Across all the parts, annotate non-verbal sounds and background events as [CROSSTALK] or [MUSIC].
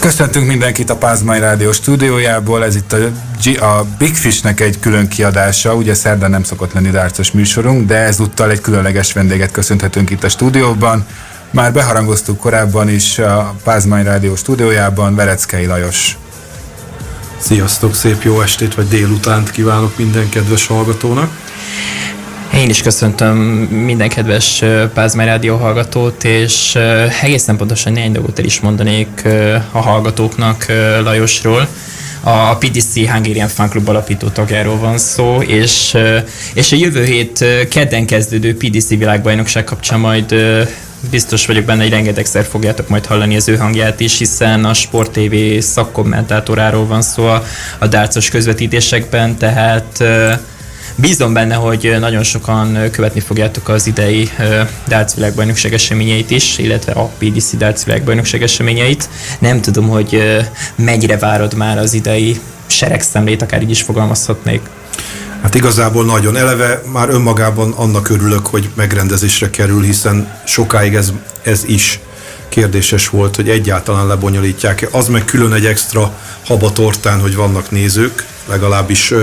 Köszöntünk mindenkit a Pázmány Rádió stúdiójából, ez itt a, G- a Big Fishnek egy külön kiadása, ugye szerdán nem szokott lenni dárcos műsorunk, de ezúttal egy különleges vendéget köszönhetünk itt a stúdióban. Már beharangoztuk korábban is a Pázmány Rádió stúdiójában Vereckei Lajos. Sziasztok, szép jó estét vagy délutánt kívánok minden kedves hallgatónak. Én is köszöntöm minden kedves Pázmány Rádió hallgatót, és egészen pontosan néhány dolgot el is mondanék a hallgatóknak Lajosról. A PDC Hungarian Fan Club alapító tagjáról van szó, és, és a jövő hét kedden kezdődő PDC világbajnokság kapcsán majd biztos vagyok benne, hogy rengetegszer fogjátok majd hallani az ő hangját is, hiszen a Sport TV szakkommentátoráról van szó a, a dárcos közvetítésekben, tehát Bízom benne, hogy nagyon sokan követni fogjátok az idei Darts világbajnokság eseményeit is, illetve a PDC Darts világbajnokság eseményeit. Nem tudom, hogy mennyire várod már az idei seregszemlét, akár így is fogalmazhatnék. Hát igazából nagyon eleve, már önmagában annak örülök, hogy megrendezésre kerül, hiszen sokáig ez, ez is kérdéses volt, hogy egyáltalán lebonyolítják-e. Az meg külön egy extra habatortán, hogy vannak nézők, legalábbis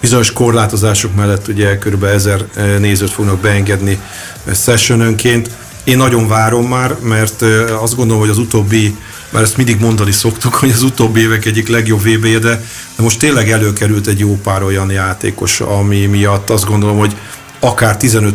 bizonyos korlátozások mellett ugye kb. ezer nézőt fognak beengedni sessionönként. Én nagyon várom már, mert azt gondolom, hogy az utóbbi, már ezt mindig mondani szoktuk, hogy az utóbbi évek egyik legjobb vb -je, de most tényleg előkerült egy jó pár olyan játékos, ami miatt azt gondolom, hogy akár 15-20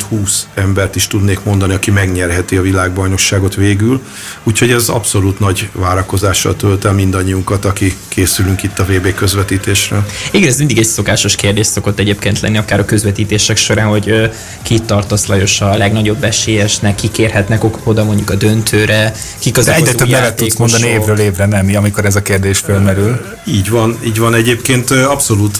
embert is tudnék mondani, aki megnyerheti a világbajnokságot végül. Úgyhogy ez abszolút nagy várakozással tölt el mindannyiunkat, aki készülünk itt a VB közvetítésre. Igen, ez mindig egy szokásos kérdés szokott egyébként lenni, akár a közvetítések során, hogy ki tartasz Lajos a legnagyobb esélyesnek, kik érhetnek oda mondjuk a döntőre, kik az egyre több nevet tudsz mondani évről évre, nem, amikor ez a kérdés fölmerül. Így van, így van. Egyébként abszolút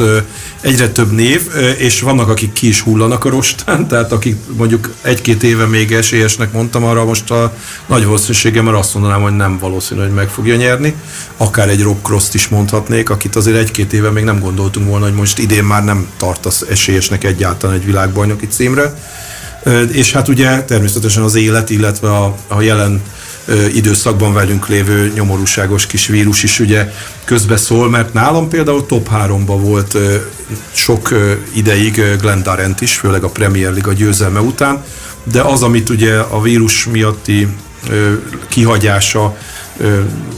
egyre több név, és vannak, akik ki is hullanak a rost után, tehát akik mondjuk egy-két éve még esélyesnek mondtam, arra most a nagy mert azt mondanám, hogy nem valószínű, hogy meg fogja nyerni. Akár egy Rob Cross-t is mondhatnék, akit azért egy-két éve még nem gondoltunk volna, hogy most idén már nem tartasz esélyesnek egyáltalán egy világbajnoki címre. És hát ugye természetesen az élet, illetve a, a jelen időszakban velünk lévő nyomorúságos kis vírus is ugye közbeszól, mert nálam például top 3-ba volt sok ideig Glenn Darrent is, főleg a Premier League a győzelme után, de az, amit ugye a vírus miatti kihagyása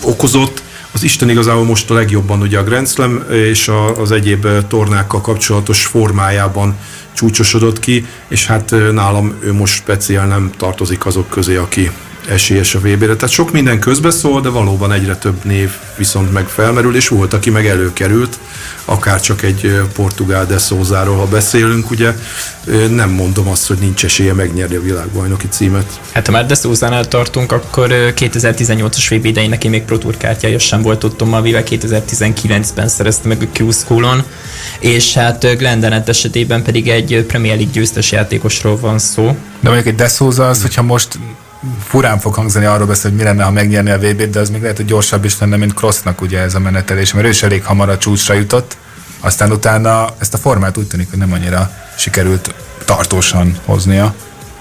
okozott, az Isten igazából most a legjobban ugye a Grand Slam és az egyéb tornákkal kapcsolatos formájában csúcsosodott ki, és hát nálam ő most speciál nem tartozik azok közé, aki esélyes a VB-re. Tehát sok minden közbeszól, de valóban egyre több név viszont meg felmerül, és volt, aki meg előkerült, akár csak egy portugál de Szózáról, ha beszélünk, ugye nem mondom azt, hogy nincs esélye megnyerni a világbajnoki címet. Hát ha már de Szózánál tartunk, akkor 2018-as VB idején neki még Pro Tour kártyája sem volt tudtommal, véve 2019-ben szerezte meg a Q School-on, és hát Glendenet esetében pedig egy Premier League győztes játékosról van szó. De mondjuk egy De Souza az, hogyha most furán fog hangzani arról beszél, hogy mi lenne, ha megnyerni a VB-t, de az még lehet, hogy gyorsabb is lenne, mint Crossnak ugye ez a menetelés, mert ő is elég hamar a csúcsra jutott, aztán utána ezt a formát úgy tűnik, hogy nem annyira sikerült tartósan hoznia.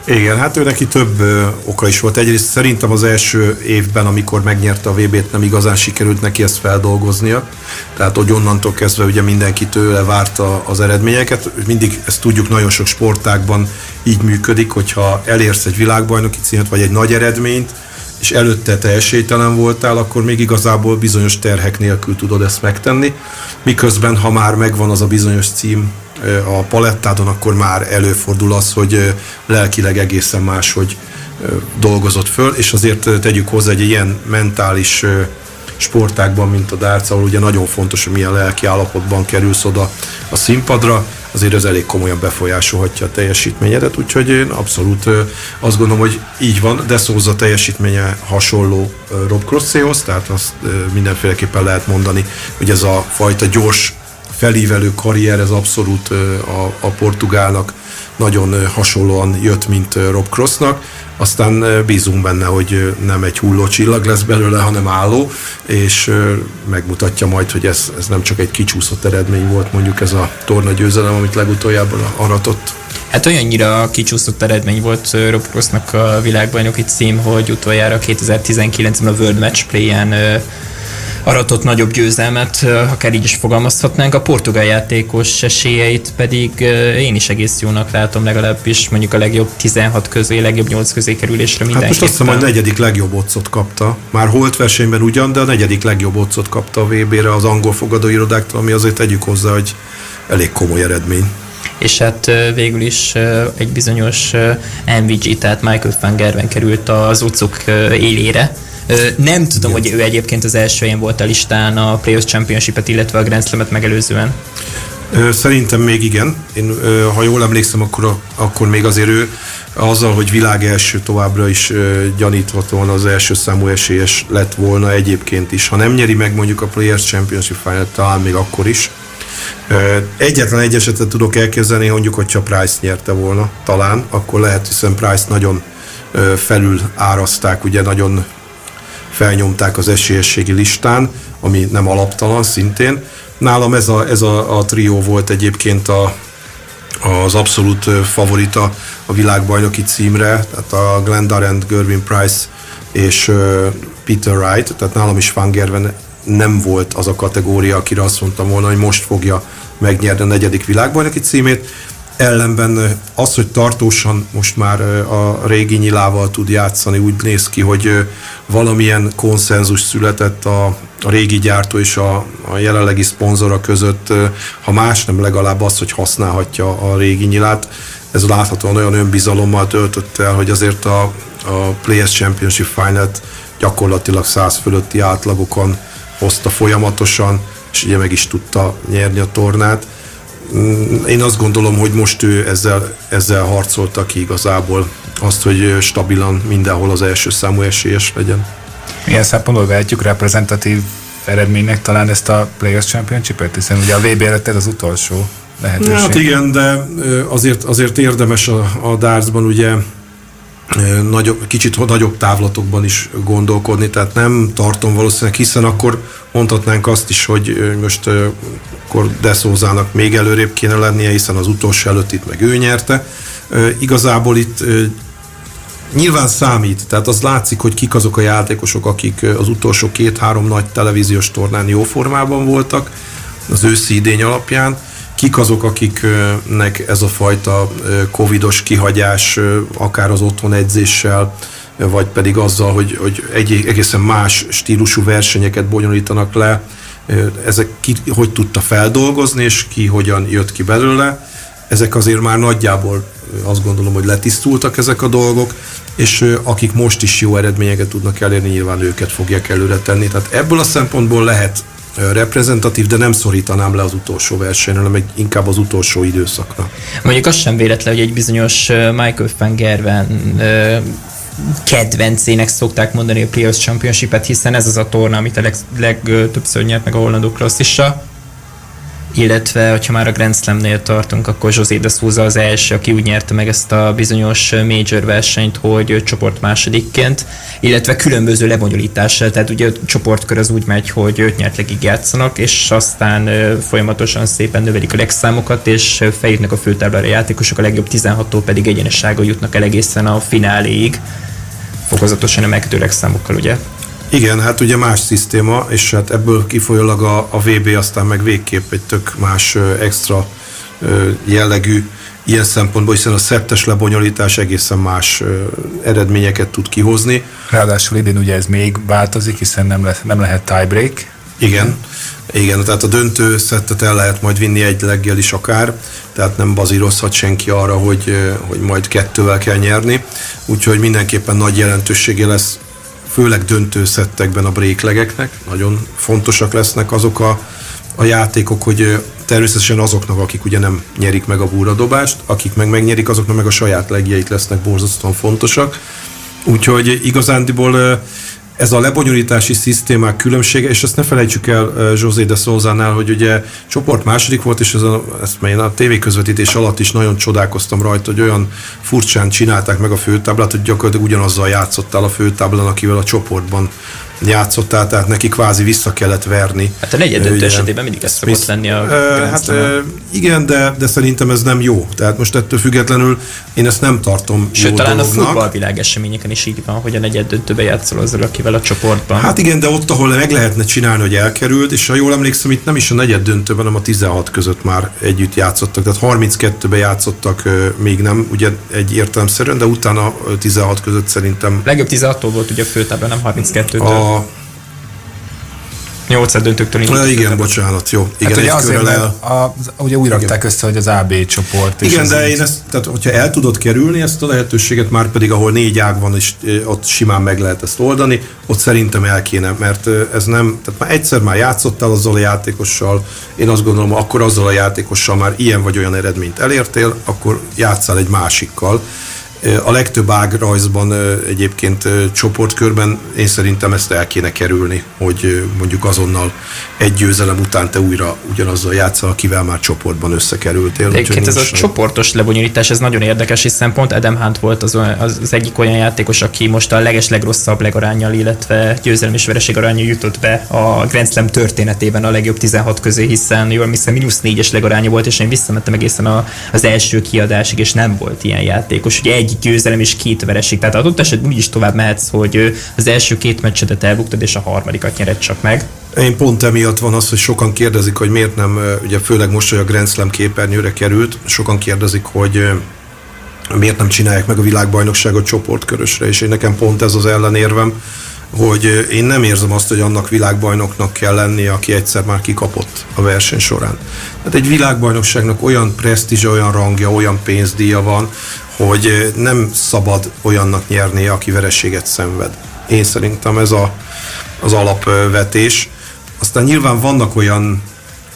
Igen, hát ő neki több ö, oka is volt. Egyrészt szerintem az első évben, amikor megnyerte a VB-t, nem igazán sikerült neki ezt feldolgoznia. Tehát, hogy onnantól kezdve ugye mindenki tőle várta az eredményeket. Mindig ezt tudjuk, nagyon sok sportákban így működik, hogyha elérsz egy világbajnoki címet, vagy egy nagy eredményt, és előtte te esélytelen voltál, akkor még igazából bizonyos terhek nélkül tudod ezt megtenni. Miközben, ha már megvan az a bizonyos cím, a palettádon, akkor már előfordul az, hogy lelkileg egészen más, hogy dolgozott föl, és azért tegyük hozzá egy ilyen mentális sportákban, mint a darts, ahol ugye nagyon fontos, hogy milyen lelki állapotban kerülsz oda a színpadra, azért ez elég komolyan befolyásolhatja a teljesítményedet, úgyhogy én abszolút azt gondolom, hogy így van, de Szóza teljesítménye hasonló Rob Crosséhoz, tehát azt mindenféleképpen lehet mondani, hogy ez a fajta gyors felívelő karrier, ez abszolút a, a portugálnak nagyon hasonlóan jött, mint Rob Crossnak. Aztán bízunk benne, hogy nem egy hulló csillag lesz belőle, hanem álló, és megmutatja majd, hogy ez, ez nem csak egy kicsúszott eredmény volt, mondjuk ez a torna győzelem, amit legutoljából aratott. Hát olyannyira kicsúszott eredmény volt Rob Crossnak a világbajnoki cím, hogy utoljára 2019-ben a World Match Play-en aratott nagyobb győzelmet, akár így is fogalmazhatnánk. A portugál játékos esélyeit pedig én is egész jónak látom, legalábbis mondjuk a legjobb 16 közé, legjobb 8 közé kerülésre mindenképpen. Hát most azt hiszem, hogy negyedik legjobb otcot kapta. Már holt versenyben ugyan, de a negyedik legjobb otcot kapta a VB-re az angol fogadóirodáktól, ami azért tegyük hozzá, hogy elég komoly eredmény és hát végül is egy bizonyos MVG, tehát Michael van Gerven került az utcok élére, nem tudom, Igen. hogy ő egyébként az első helyen volt a listán a Players Championship-et, illetve a Grand Slam-et megelőzően. Szerintem még igen. Én, ha jól emlékszem, akkor, akkor még azért ő azzal, hogy világ első továbbra is gyaníthatóan az első számú esélyes lett volna egyébként is. Ha nem nyeri meg mondjuk a Players Championship Final, talán még akkor is. Egyetlen egy esetet tudok elképzelni, mondjuk, hogyha Price nyerte volna, talán, akkor lehet, hiszen Price nagyon felül áraszták, ugye nagyon felnyomták az esélyességi listán, ami nem alaptalan szintén. Nálam ez a, ez a, a trió volt egyébként a, az abszolút favorita a világbajnoki címre, tehát a Glenn Durant, Gervin Price és Peter Wright, tehát nálam is Van Gerven nem volt az a kategória, akire azt mondtam volna, hogy most fogja megnyerni a negyedik világbajnoki címét. Ellenben az, hogy tartósan most már a régi nyilával tud játszani, úgy néz ki, hogy valamilyen konszenzus született a, a régi gyártó és a, a jelenlegi szponzora között, ha más nem legalább az, hogy használhatja a régi nyilát. Ez láthatóan olyan önbizalommal töltött el, hogy azért a, a Players Championship Final-t gyakorlatilag 100 fölötti átlagokon hozta folyamatosan, és ugye meg is tudta nyerni a tornát. Én azt gondolom, hogy most ő ezzel, ezzel harcolta ki igazából azt, hogy stabilan mindenhol az első számú esélyes legyen. Milyen szempontból vehetjük reprezentatív eredménynek talán ezt a Players Championship-et, hiszen ugye a VB előtt ez az utolsó lehetőség. Hát igen, de azért, azért érdemes a, a dartsban ugye nagyobb, kicsit nagyobb távlatokban is gondolkodni, tehát nem tartom valószínűleg, hiszen akkor mondhatnánk azt is, hogy most akkor Deszózának még előrébb kéne lennie, hiszen az utolsó előtt itt meg ő nyerte. Igazából itt nyilván számít, tehát az látszik, hogy kik azok a játékosok, akik az utolsó két-három nagy televíziós tornán jó formában voltak az őszi idény alapján, kik azok, akiknek ez a fajta covidos kihagyás, akár az otthon edzéssel, vagy pedig azzal, hogy, hogy egy egészen más stílusú versenyeket bonyolítanak le, ezek ki hogy tudta feldolgozni, és ki hogyan jött ki belőle. Ezek azért már nagyjából azt gondolom, hogy letisztultak ezek a dolgok, és akik most is jó eredményeket tudnak elérni, nyilván őket fogják előre tenni. Tehát ebből a szempontból lehet reprezentatív, de nem szorítanám le az utolsó versenyre, hanem inkább az utolsó időszakra. Mondjuk az sem véletlen, hogy egy bizonyos Michael van Gerven kedvencének szokták mondani a Players Championship-et, hiszen ez az a torna, amit a leg, legtöbbször nyert meg a hollandok klasszisa illetve hogyha már a Grand Slam-nél tartunk, akkor José de Souza az első, aki úgy nyerte meg ezt a bizonyos major versenyt, hogy csoport másodikként, illetve különböző lebonyolítással, tehát ugye a csoportkör az úgy megy, hogy öt nyertlegig játszanak, és aztán folyamatosan szépen növelik a legszámokat, és feljutnak a főtáblára játékosok, a legjobb 16-tól pedig egyenesságon jutnak el egészen a fináléig, fokozatosan a megkötő legszámokkal, ugye? Igen, hát ugye más szisztéma, és hát ebből kifolyólag a, a VB aztán meg végképp egy tök más extra jellegű ilyen szempontból, hiszen a szettes lebonyolítás egészen más eredményeket tud kihozni. Ráadásul idén ugye ez még változik, hiszen nem, le, nem lehet tiebreak. Igen, igen, tehát a döntő szettet el lehet majd vinni egy leggel is akár, tehát nem bazírozhat senki arra, hogy, hogy majd kettővel kell nyerni, úgyhogy mindenképpen nagy jelentősége lesz főleg döntő szettekben a bréklegeknek. Nagyon fontosak lesznek azok a, a játékok, hogy természetesen azoknak, akik ugye nem nyerik meg a búradobást, akik meg megnyerik, azoknak meg a saját legjeik lesznek borzasztóan fontosak. Úgyhogy igazándiból ez a lebonyolítási szisztémák különbsége, és ezt ne felejtsük el José de Szolzánál, hogy ugye csoport második volt, és ez a, ezt én a tévéközvetítés alatt is nagyon csodálkoztam rajta, hogy olyan furcsán csinálták meg a főtáblát, hogy gyakorlatilag ugyanazzal játszottál a főtáblán, akivel a csoportban játszottál, tehát neki kvázi vissza kellett verni. Hát a negyed döntő esetében mindig ez szokott lenni a Hát igen, de, de szerintem ez nem jó. Tehát most ettől függetlenül én ezt nem tartom Sőt, jó talán dolognak. a futballvilág eseményeken is így van, hogy a negyed döntőbe játszol azzal, akivel a csoportban. Hát igen, de ott, ahol meg lehetne csinálni, hogy elkerült, és ha jól emlékszem, itt nem is a negyed döntőben, hanem a 16 között már együtt játszottak, tehát 32-ben játszottak még nem, ugye egy értelemszerűen, de utána 16 között szerintem... Legjobb 16 volt ugye a főtábla, nem 32-től. A, 8 döntőktől indult. Igen, bocsánat, jó. Igen, hát ugye azért, el... a, ugye úgy rakták össze, hogy az AB csoport. Igen, de én ezt, tehát hogyha el tudod kerülni ezt a lehetőséget, már pedig ahol négy ág van, és ott simán meg lehet ezt oldani, ott szerintem el kéne, mert ez nem, tehát már egyszer már játszottál azzal a játékossal, én azt gondolom, akkor azzal a játékossal már ilyen vagy olyan eredményt elértél, akkor játszál egy másikkal a legtöbb ágrajzban egyébként csoportkörben én szerintem ezt el kéne kerülni, hogy mondjuk azonnal egy győzelem után te újra ugyanazzal játszol, akivel már csoportban összekerültél. Egyébként ez a nagy... csoportos lebonyolítás, ez nagyon érdekes, hiszen pont Adam Hunt volt az, az, az egyik olyan játékos, aki most a leges legrosszabb legarányjal, illetve győzelem és vereség aránya jutott be a Grand Slam történetében a legjobb 16 közé, hiszen jól hiszem mínusz 4-es legaránya volt, és én visszamentem egészen a, az első kiadásig, és nem volt ilyen játékos. Ugye egy győzelem és két vereség. Tehát adott esetben úgy is tovább mehetsz, hogy az első két meccsedet elbuktad, és a harmadikat nyered csak meg. Én pont emiatt van az, hogy sokan kérdezik, hogy miért nem, ugye főleg most, hogy a Grand Slam képernyőre került, sokan kérdezik, hogy miért nem csinálják meg a világbajnokságot csoportkörösre, és én nekem pont ez az ellenérvem, hogy én nem érzem azt, hogy annak világbajnoknak kell lennie, aki egyszer már kikapott a verseny során. Tehát egy világbajnokságnak olyan presztízse, olyan rangja, olyan pénzdíja van, hogy nem szabad olyannak nyerni, aki vereséget szenved. Én szerintem ez a, az alapvetés. Aztán nyilván vannak olyan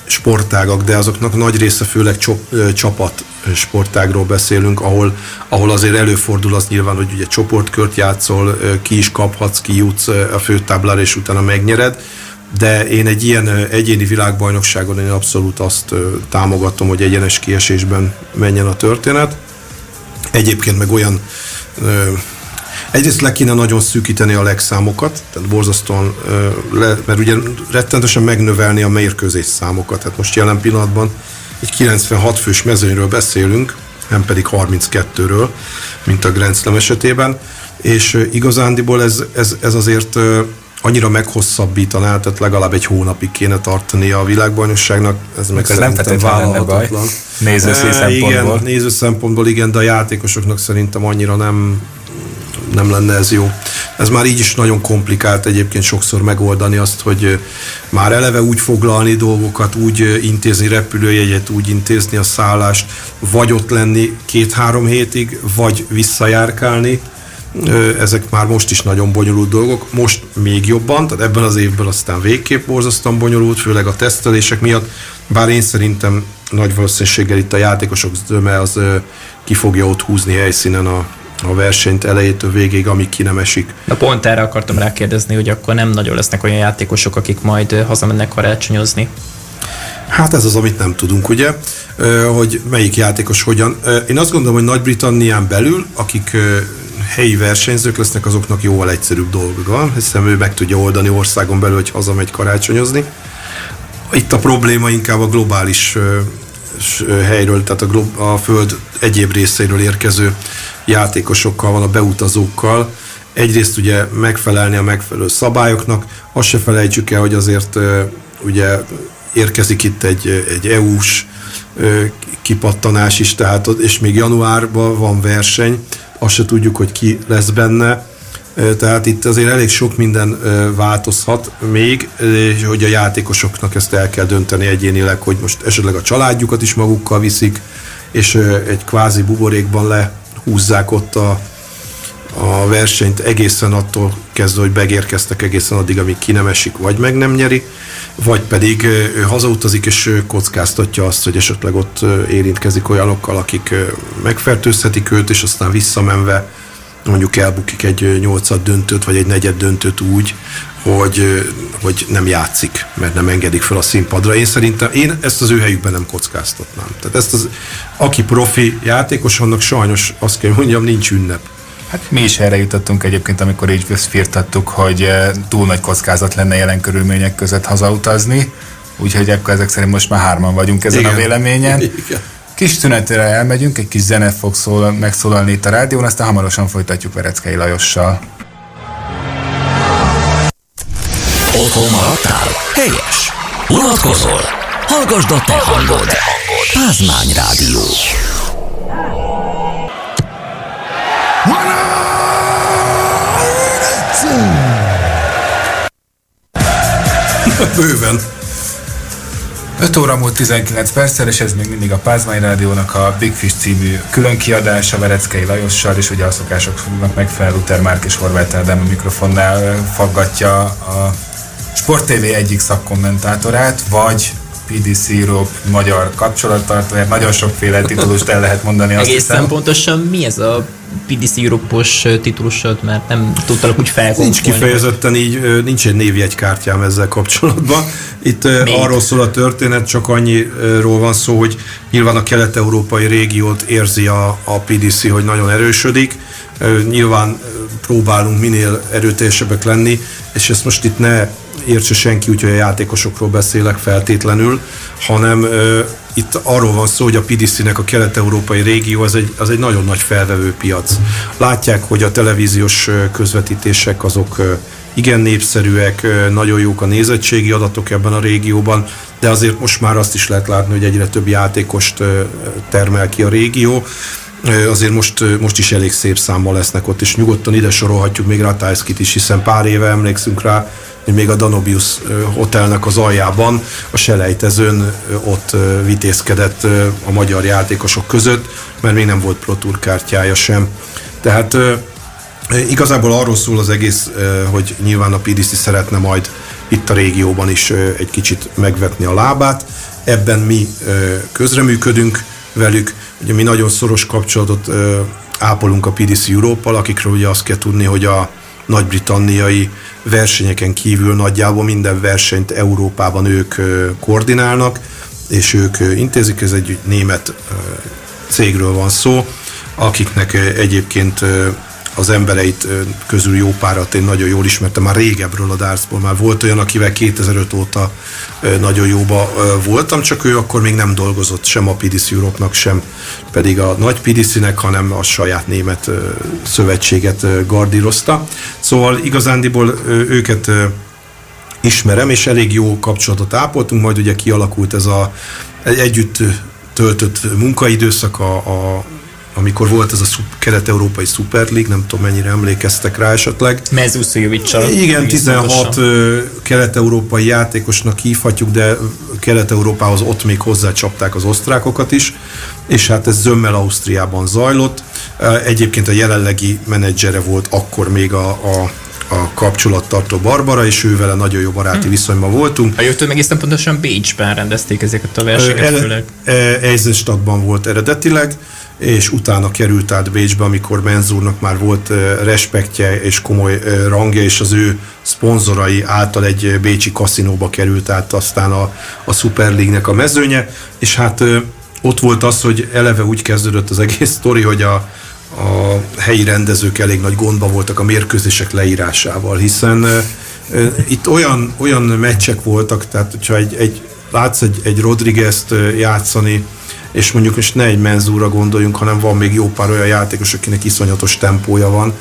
sportágak, de azoknak nagy része főleg csop, csapat sportágról beszélünk, ahol, ahol azért előfordul az nyilván, hogy ugye csoportkört játszol, ki is kaphatsz, ki jutsz a főtáblára, és utána megnyered. De én egy ilyen egyéni világbajnokságon én abszolút azt támogatom, hogy egyenes kiesésben menjen a történet. Egyébként meg olyan Egyrészt le kéne nagyon szűkíteni a legszámokat, tehát borzasztóan, le, mert ugye rettentősen megnövelni a mérkőzés számokat. Tehát most jelen pillanatban egy 96 fős mezőnyről beszélünk, nem pedig 32-ről, mint a Grand Slam esetében, és igazándiból ez, ez, ez azért annyira meghosszabbítaná, tehát legalább egy hónapig kéne tartani a világbajnokságnak. Ez meg ez nem baj. Néző e, szempontból. Igen, néző szempontból igen, de a játékosoknak szerintem annyira nem, nem lenne ez jó. Ez már így is nagyon komplikált egyébként sokszor megoldani azt, hogy már eleve úgy foglalni dolgokat, úgy intézni repülőjegyet, úgy intézni a szállást, vagy ott lenni két-három hétig, vagy visszajárkálni, ezek már most is nagyon bonyolult dolgok, most még jobban, tehát ebben az évben aztán végképp borzasztóan bonyolult, főleg a tesztelések miatt, bár én szerintem nagy valószínűséggel itt a játékosok zöme az ki fogja ott húzni helyszínen a, a versenyt elejétől végig, amíg ki nem esik. Na pont erre akartam rákérdezni, hogy akkor nem nagyon lesznek olyan játékosok, akik majd hazamennek karácsonyozni. Hát ez az, amit nem tudunk, ugye, hogy melyik játékos hogyan. Én azt gondolom, hogy Nagy-Britannián belül, akik helyi versenyzők lesznek, azoknak jóval egyszerűbb dolguk van, hiszen ő meg tudja oldani országon belül, hogy hazamegy karácsonyozni. Itt a probléma inkább a globális helyről, tehát a, glob- a föld egyéb részeiről érkező játékosokkal van, a beutazókkal. Egyrészt ugye megfelelni a megfelelő szabályoknak, azt se felejtsük el, hogy azért ugye érkezik itt egy, egy EU-s kipattanás is, tehát és még januárban van verseny, azt se tudjuk, hogy ki lesz benne, tehát itt azért elég sok minden változhat még, és hogy a játékosoknak ezt el kell dönteni egyénileg, hogy most esetleg a családjukat is magukkal viszik, és egy kvázi buborékban lehúzzák ott a, a versenyt egészen attól kezdve, hogy megérkeztek egészen addig, amíg ki nem esik, vagy meg nem nyeri, vagy pedig ő hazautazik és kockáztatja azt, hogy esetleg ott érintkezik olyanokkal, akik megfertőzhetik őt, és aztán visszamenve mondjuk elbukik egy nyolcad döntőt, vagy egy negyed döntőt úgy, hogy, hogy nem játszik, mert nem engedik fel a színpadra. Én szerintem, én ezt az ő helyükben nem kockáztatnám. Tehát ezt az, aki profi játékos, annak sajnos azt kell mondjam, nincs ünnep Hát mi is erre jutottunk egyébként, amikor így firtattuk, hogy túl nagy kockázat lenne jelen körülmények között hazautazni, úgyhogy akkor ezek szerint most már hárman vagyunk ezen Igen. a véleményen. Igen. Kis szünetre elmegyünk, egy kis zene fog szól, megszólalni itt a rádión, aztán hamarosan folytatjuk Vereckei Lajossal. Otthon maradtál? Helyes! Unatkozol? Hallgasd a te hangod! Pázmány Rádió. Bőven. 5 óra múlt 19 perccel, és ez még mindig a Pázmány Rádiónak a Big Fish című külön kiadása Vereckei Lajossal, és ugye a szokásoknak megfelelő Luther Márk és Horváth Ádám a mikrofonnál faggatja a Sport TV egyik szakkommentátorát, vagy PDC Europe magyar kapcsolattartóját, nagyon sokféle titulust el lehet mondani. Azt Egészen hiszem. pontosan mi ez a PDC Europe-os titulusod, mert nem tudtalak úgy felkonfolni. Nincs kifejezetten így, nincs egy névjegykártyám ezzel kapcsolatban. Itt Még. arról szól a történet, csak annyiról van szó, hogy nyilván a kelet-európai régiót érzi a, a PDC, hogy nagyon erősödik. Nyilván próbálunk minél erőteljesebbek lenni, és ezt most itt ne értse senki, úgyhogy a játékosokról beszélek feltétlenül, hanem itt arról van szó, hogy a PDC-nek a kelet-európai régió az egy, az egy nagyon nagy felvevő piac. Látják, hogy a televíziós közvetítések azok igen népszerűek, nagyon jók a nézettségi adatok ebben a régióban, de azért most már azt is lehet látni, hogy egyre több játékost termel ki a régió. Azért most, most is elég szép számmal lesznek ott, és nyugodtan ide sorolhatjuk még Ratajskit is, hiszen pár éve emlékszünk rá, még a Danobius hotelnek az aljában a selejtezőn ott vitézkedett a magyar játékosok között, mert még nem volt Pro Tour kártyája sem. Tehát igazából arról szól az egész, hogy nyilván a PDC szeretne majd itt a régióban is egy kicsit megvetni a lábát. Ebben mi közreműködünk velük, ugye mi nagyon szoros kapcsolatot ápolunk a PDC Európal, akikről ugye azt kell tudni, hogy a nagy-britanniai versenyeken kívül nagyjából minden versenyt Európában ők koordinálnak, és ők intézik, ez egy német cégről van szó, akiknek egyébként az embereit közül jó párat én nagyon jól ismertem, már régebről a dartsból, már volt olyan, akivel 2005 óta nagyon jóba voltam, csak ő akkor még nem dolgozott sem a PDC Europe-nak, sem pedig a nagy PDC-nek, hanem a saját német szövetséget gardírozta. Szóval igazándiból őket ismerem, és elég jó kapcsolatot ápoltunk, majd ugye kialakult ez a együtt töltött munkaidőszak a, a amikor volt ez a kelet-európai Super League, nem tudom mennyire emlékeztek rá esetleg. Mezuszovicsal. Igen, 16 kelet-európai játékosnak hívhatjuk, de kelet-európához ott még hozzácsapták az osztrákokat is, és hát ez zömmel Ausztriában zajlott. Egyébként a jelenlegi menedzsere volt akkor még a, a a kapcsolattartó Barbara, és ő vele nagyon jó baráti hmm. viszonyban voltunk. A jöttől egészen pontosan Bécsben rendezték ezeket a versenyeket főleg. Eisenstadtban volt eredetileg, és utána került át Bécsbe, amikor Menzúrnak már volt respektje és komoly rangja, és az ő szponzorai által egy bécsi kaszinóba került át aztán a, a Super League-nek a mezőnye, és hát ott volt az, hogy eleve úgy kezdődött az egész sztori, hogy a, a helyi rendezők elég nagy gondba voltak a mérkőzések leírásával, hiszen itt olyan, olyan meccsek voltak, tehát hogyha egy, egy látsz egy, egy Rodriguez-t játszani, és mondjuk most ne egy menzúra gondoljunk, hanem van még jó pár olyan játékos, akinek iszonyatos tempója van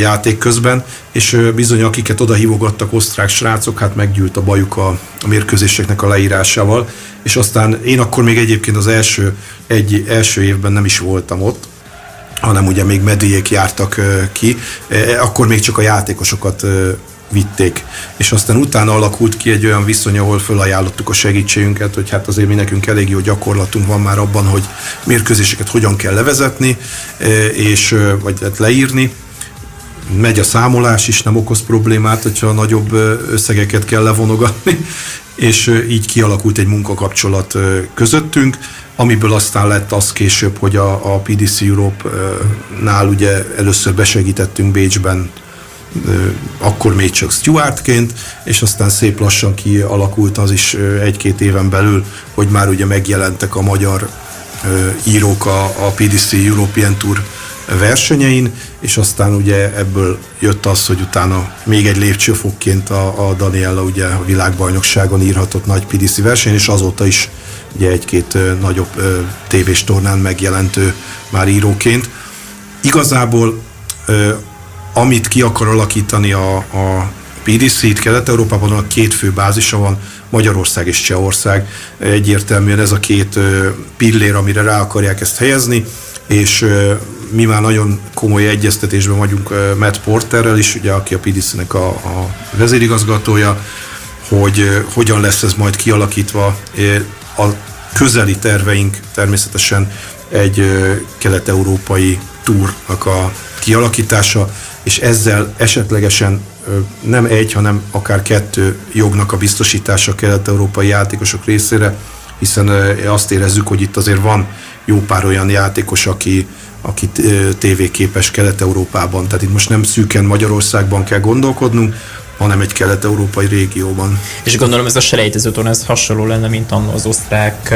játék közben, és bizony akiket oda hívogattak osztrák srácok, hát meggyűlt a bajuk a, a mérkőzéseknek a leírásával, és aztán én akkor még egyébként az első, egy, első évben nem is voltam ott, hanem ugye még medvéjék jártak ki, akkor még csak a játékosokat vitték. És aztán utána alakult ki egy olyan viszony, ahol felajánlottuk a segítségünket, hogy hát azért mi nekünk elég jó gyakorlatunk van már abban, hogy mérkőzéseket hogyan kell levezetni, és vagy hát leírni. Megy a számolás is, nem okoz problémát, hogyha nagyobb összegeket kell levonogatni, [LAUGHS] és így kialakult egy munkakapcsolat közöttünk, amiből aztán lett az később, hogy a, a PDC Europe-nál ugye először besegítettünk Bécsben akkor még csak Stuartként, és aztán szép lassan kialakult az is egy-két éven belül, hogy már ugye megjelentek a magyar írók a, a PDC European Tour versenyein, és aztán ugye ebből jött az, hogy utána még egy lépcsőfokként a, a Daniela ugye a világbajnokságon írhatott nagy PDC verseny, és azóta is ugye egy-két nagyobb ö, tévés tornán megjelentő már íróként. Igazából ö, amit ki akar alakítani a, a PDC itt Kelet-Európában a két fő bázisa van, Magyarország és Csehország. Egyértelműen ez a két pillér, amire rá akarják ezt helyezni, és mi már nagyon komoly egyeztetésben vagyunk Matt Porterrel is, ugye, aki a PDC-nek a, a vezérigazgatója, hogy hogyan lesz ez majd kialakítva. A közeli terveink természetesen egy kelet-európai túrnak a kialakítása, és ezzel esetlegesen nem egy, hanem akár kettő jognak a biztosítása kelet-európai játékosok részére, hiszen azt érezzük, hogy itt azért van jó pár olyan játékos, aki, aki tévéképes Kelet-Európában. Tehát itt most nem szűken Magyarországban kell gondolkodnunk, hanem egy kelet-európai régióban. És gondolom ez a selejtezőton ez hasonló lenne, mint annó az osztrák,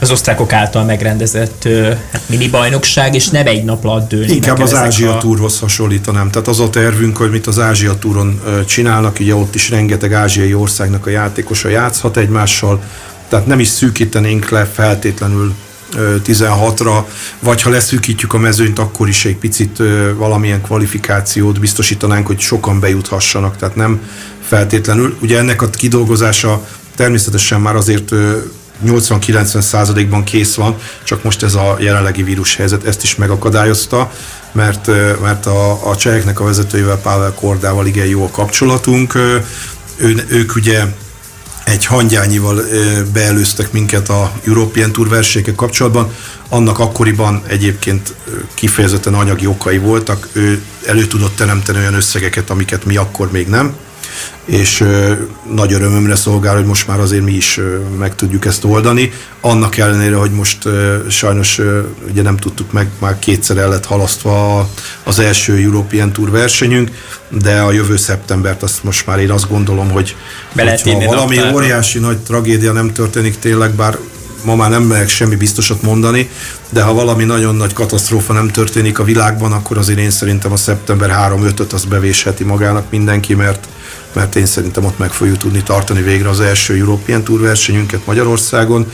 az osztrákok által megrendezett hát mini bajnokság, és nem egy nap alatt dőlni. Inkább az Ázsia a... túrhoz hasonlítanám. Tehát az a tervünk, hogy mit az Ázsia túron csinálnak, ugye ott is rengeteg ázsiai országnak a játékosa játszhat egymással, tehát nem is szűkítenénk le feltétlenül 16-ra, vagy ha leszűkítjük a mezőnyt, akkor is egy picit valamilyen kvalifikációt biztosítanánk, hogy sokan bejuthassanak, tehát nem feltétlenül. Ugye ennek a kidolgozása természetesen már azért 80-90 százalékban kész van, csak most ez a jelenlegi vírushelyzet ezt is megakadályozta, mert, mert a, a cseheknek a vezetőjével, Pavel Kordával igen jó a kapcsolatunk. Ő, ők ugye egy hangyányival beelőztek minket a European Tour versenyekkel kapcsolatban. Annak akkoriban egyébként kifejezetten anyagi okai voltak. Ő elő tudott teremteni olyan összegeket, amiket mi akkor még nem és nagy örömömre szolgál, hogy most már azért mi is meg tudjuk ezt oldani. Annak ellenére, hogy most sajnos ugye nem tudtuk meg, már kétszer el lett halasztva az első European Tour versenyünk, de a jövő szeptembert azt most már én azt gondolom, hogy ha valami naptárba. óriási nagy tragédia nem történik tényleg, bár ma már nem megyek semmi biztosat mondani, de ha valami nagyon nagy katasztrófa nem történik a világban, akkor azért én szerintem a szeptember 3-5-öt az bevésheti magának mindenki, mert mert én szerintem ott meg fogjuk tudni tartani végre az első European Tour versenyünket Magyarországon.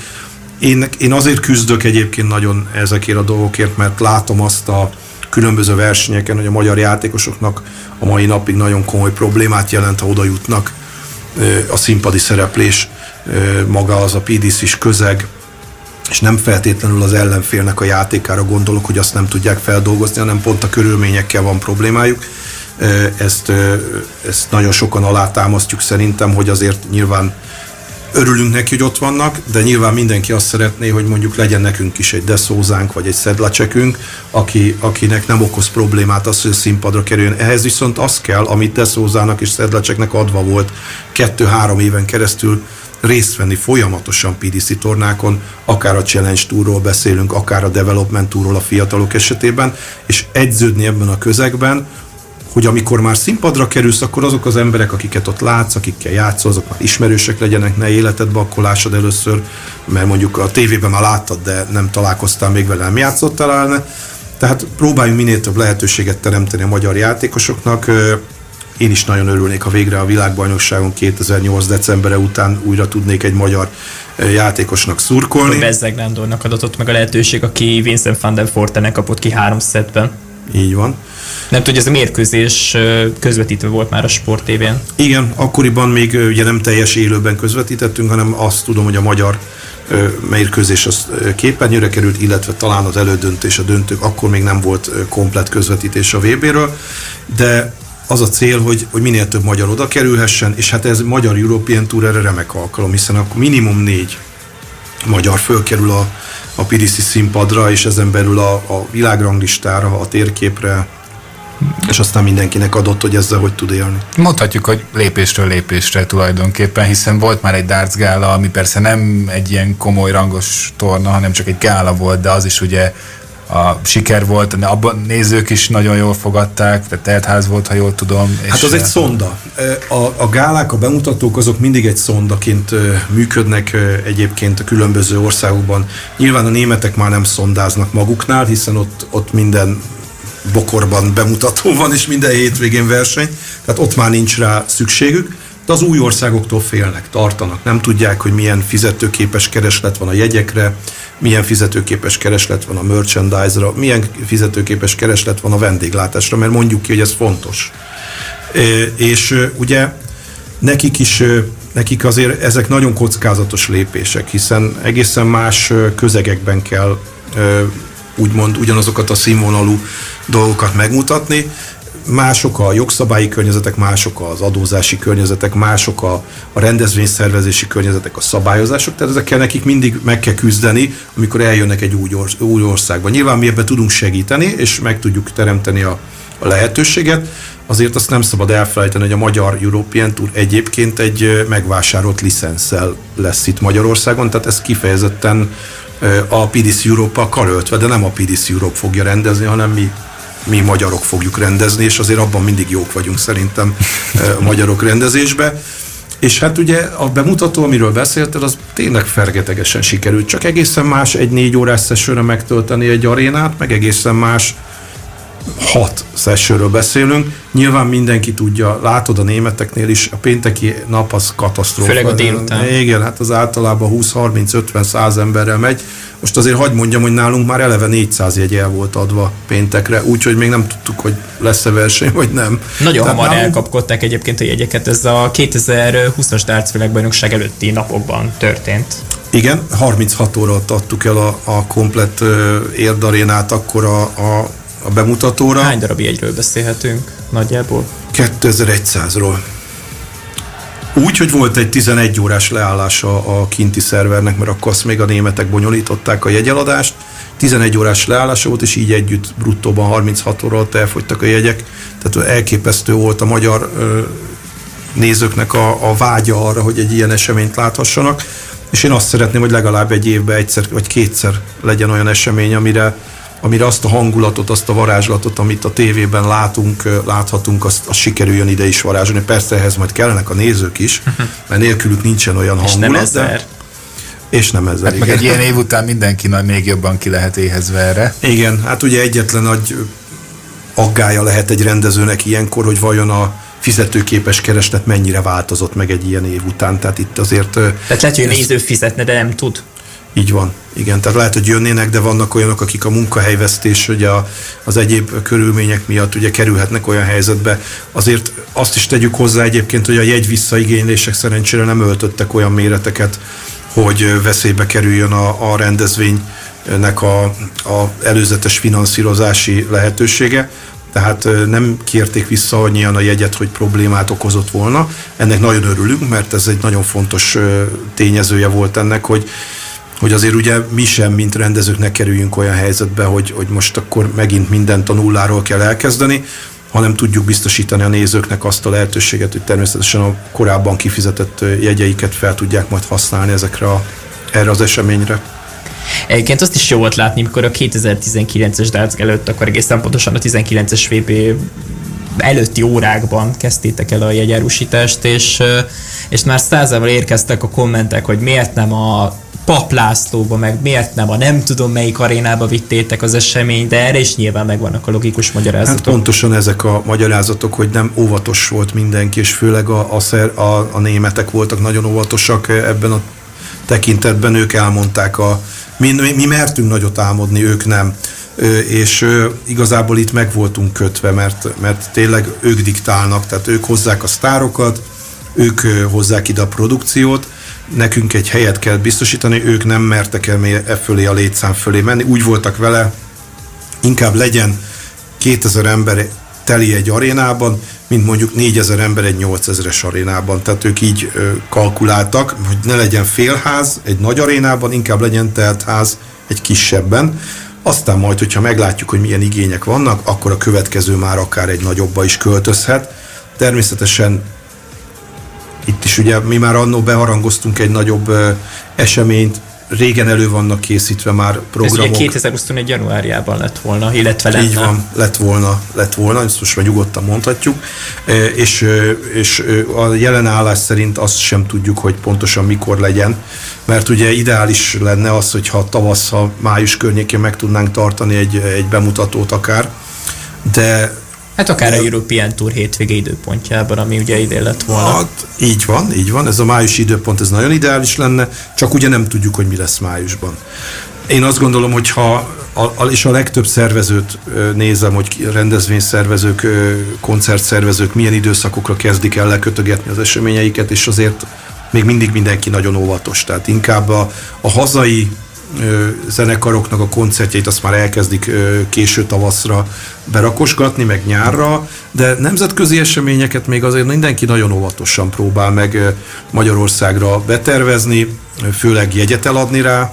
Én, én azért küzdök egyébként nagyon ezekért a dolgokért, mert látom azt a különböző versenyeken, hogy a magyar játékosoknak a mai napig nagyon komoly problémát jelent, ha oda jutnak a színpadi szereplés, maga az a PDC is közeg, és nem feltétlenül az ellenfélnek a játékára gondolok, hogy azt nem tudják feldolgozni, hanem pont a körülményekkel van problémájuk ezt, ezt nagyon sokan alátámasztjuk szerintem, hogy azért nyilván örülünk neki, hogy ott vannak, de nyilván mindenki azt szeretné, hogy mondjuk legyen nekünk is egy deszózánk, vagy egy szedlacsekünk, aki, akinek nem okoz problémát az, hogy színpadra kerüljön. Ehhez viszont az kell, amit deszózának és szedlacseknek adva volt kettő-három éven keresztül részt venni folyamatosan PDC tornákon, akár a Challenge Tourról beszélünk, akár a Development Tourról a fiatalok esetében, és egyződni ebben a közegben, hogy amikor már színpadra kerülsz, akkor azok az emberek, akiket ott látsz, akikkel játszol, azok már ismerősek legyenek, ne életedbe, akkor lássad először, mert mondjuk a tévében már láttad, de nem találkoztál még vele, nem játszottál ellene. Tehát próbáljunk minél több lehetőséget teremteni a magyar játékosoknak. Én is nagyon örülnék, ha végre a világbajnokságon 2008. decembere után újra tudnék egy magyar játékosnak szurkolni. Bezzeg Nándornak adatott meg a lehetőség, aki Vincent van der Fortenek kapott ki három szetben. Így van. Nem tudja, ez a mérkőzés közvetítve volt már a Sport TV-n. Igen, akkoriban még ugye nem teljes élőben közvetítettünk, hanem azt tudom, hogy a magyar mérkőzés az képernyőre került, illetve talán az elődöntés, a döntők, akkor még nem volt komplet közvetítés a VB-ről, de az a cél, hogy, hogy minél több magyar oda kerülhessen, és hát ez magyar European Tour erre remek alkalom, hiszen akkor minimum négy magyar fölkerül a, a PDC színpadra, és ezen belül a, a világranglistára, a térképre, és aztán mindenkinek adott, hogy ezzel hogy tud élni. Mondhatjuk, hogy lépésről lépésre tulajdonképpen, hiszen volt már egy darts gála, ami persze nem egy ilyen komoly rangos torna, hanem csak egy gála volt, de az is ugye a siker volt, de abban nézők is nagyon jól fogadták, tehát teltház volt, ha jól tudom. Hát az egy szonda. A, a gálák, a bemutatók azok mindig egy szondaként működnek egyébként a különböző országokban. Nyilván a németek már nem szondáznak maguknál, hiszen ott, ott minden Bokorban bemutató van, és minden hétvégén verseny, tehát ott már nincs rá szükségük, de az új országoktól félnek, tartanak, nem tudják, hogy milyen fizetőképes kereslet van a jegyekre, milyen fizetőképes kereslet van a merchandise-ra, milyen fizetőképes kereslet van a vendéglátásra, mert mondjuk ki, hogy ez fontos. És ugye nekik is nekik azért ezek nagyon kockázatos lépések, hiszen egészen más közegekben kell úgymond ugyanazokat a színvonalú dolgokat megmutatni. Mások a jogszabályi környezetek, mások az adózási környezetek, mások a, a rendezvényszervezési környezetek, a szabályozások, tehát ezekkel nekik mindig meg kell küzdeni, amikor eljönnek egy új, orsz, új országba. Nyilván mi ebben tudunk segíteni, és meg tudjuk teremteni a, a lehetőséget, azért azt nem szabad elfelejteni, hogy a magyar European Tour egyébként egy megvásárolt licenszel lesz itt Magyarországon, tehát ez kifejezetten a PDC Európa karöltve, de nem a PDC Europe fogja rendezni, hanem mi mi magyarok fogjuk rendezni, és azért abban mindig jók vagyunk szerintem a magyarok rendezésbe. És hát ugye a bemutató, amiről beszéltél, az tényleg fergetegesen sikerült. Csak egészen más egy négy órás szesőre megtölteni egy arénát, meg egészen más hat sessionről beszélünk. Nyilván mindenki tudja, látod a németeknél is, a pénteki nap az katasztrófa. Főleg a délután. Igen, hát az általában 20-30-50-100 emberrel megy. Most azért hagyd mondjam, hogy nálunk már eleve 400 jegy el volt adva péntekre, úgyhogy még nem tudtuk, hogy lesz-e verseny, vagy nem. Nagyon Tehát hamar nálunk... elkapkodták egyébként a jegyeket, ez a 2020-as dárcvilágbajnokság előtti napokban történt. Igen, 36 óra adtuk el a, a komplett érdarénát, akkor a, a a bemutatóra. Hány darab jegyről beszélhetünk nagyjából? 2100-ról. Úgy, hogy volt egy 11 órás leállása a kinti szervernek, mert akkor azt még a németek bonyolították a jegyeladást. 11 órás leállása volt, és így együtt bruttóban 36 óra alatt elfogytak a jegyek. Tehát elképesztő volt a magyar nézőknek a, a vágya arra, hogy egy ilyen eseményt láthassanak. És én azt szeretném, hogy legalább egy évben egyszer vagy kétszer legyen olyan esemény, amire amire azt a hangulatot, azt a varázslatot, amit a tévében látunk, láthatunk, azt, azt sikerüljön ide is varázsolni. Persze ehhez majd kellenek a nézők is, [LAUGHS] mert nélkülük nincsen olyan hangulat. És nem ezer. De, és nem ezer, hát meg egy ilyen [LAUGHS] év után mindenki nagy még jobban ki lehet éhezve erre. Igen, hát ugye egyetlen nagy aggája lehet egy rendezőnek ilyenkor, hogy vajon a fizetőképes kereslet mennyire változott meg egy ilyen év után. Tehát itt azért... Tehát lehet, hogy a néző fizetne, de nem tud. Így van, igen. Tehát lehet, hogy jönnének, de vannak olyanok, akik a munkahelyvesztés, ugye a, az egyéb körülmények miatt ugye kerülhetnek olyan helyzetbe. Azért azt is tegyük hozzá egyébként, hogy a jegy visszaigénylések szerencsére nem öltöttek olyan méreteket, hogy veszélybe kerüljön a, a rendezvénynek a, a előzetes finanszírozási lehetősége tehát nem kérték vissza annyian a jegyet, hogy problémát okozott volna. Ennek nagyon örülünk, mert ez egy nagyon fontos tényezője volt ennek, hogy hogy azért ugye mi sem, mint rendezők ne kerüljünk olyan helyzetbe, hogy, hogy most akkor megint mindent a nulláról kell elkezdeni, hanem tudjuk biztosítani a nézőknek azt a lehetőséget, hogy természetesen a korábban kifizetett jegyeiket fel tudják majd használni ezekre a, erre az eseményre. Egyébként azt is jó volt látni, mikor a 2019-es darts előtt, akkor egészen pontosan a 19-es VB előtti órákban kezdtétek el a jegyárusítást, és, és már százával érkeztek a kommentek, hogy miért nem a Paplászlóba, meg miért nem a nem tudom melyik arénába vittétek az eseményt, de erre is nyilván megvannak a logikus magyarázatok. Hát pontosan ezek a magyarázatok, hogy nem óvatos volt mindenki, és főleg a, a, a, a németek voltak nagyon óvatosak ebben a tekintetben, ők elmondták a mi, mi mertünk nagyot álmodni, ők nem. És igazából itt meg voltunk kötve, mert, mert tényleg ők diktálnak, tehát ők hozzák a sztárokat, ők hozzák ide a produkciót, nekünk egy helyet kell biztosítani, ők nem mertek el e fölé a létszám fölé menni, úgy voltak vele, inkább legyen 2000 ember teli egy arénában, mint mondjuk 4000 ember egy 8000-es arénában. Tehát ők így ö, kalkuláltak, hogy ne legyen félház egy nagy arénában, inkább legyen ház egy kisebben. Aztán majd, hogyha meglátjuk, hogy milyen igények vannak, akkor a következő már akár egy nagyobba is költözhet. Természetesen itt is ugye mi már annó beharangoztunk egy nagyobb eseményt, régen elő vannak készítve már programok. Ez ugye 2021. januárjában lett volna, illetve lenne. Így van, lett volna, lett volna, ezt most már nyugodtan mondhatjuk, és, és a jelen állás szerint azt sem tudjuk, hogy pontosan mikor legyen, mert ugye ideális lenne az, hogyha tavasz, ha május környékén meg tudnánk tartani egy, egy bemutatót akár, de Hát akár a European Tour hétvége időpontjában, ami ugye idén lett volna. Hát, így van, így van. Ez a május időpont, ez nagyon ideális lenne, csak ugye nem tudjuk, hogy mi lesz májusban. Én azt gondolom, hogy ha a, és a legtöbb szervezőt nézem, hogy rendezvényszervezők, koncertszervezők milyen időszakokra kezdik el lekötögetni az eseményeiket, és azért még mindig mindenki nagyon óvatos. Tehát inkább a, a hazai zenekaroknak a koncertjeit azt már elkezdik késő tavaszra berakosgatni, meg nyárra, de nemzetközi eseményeket még azért mindenki nagyon óvatosan próbál meg Magyarországra betervezni, főleg jegyet eladni rá,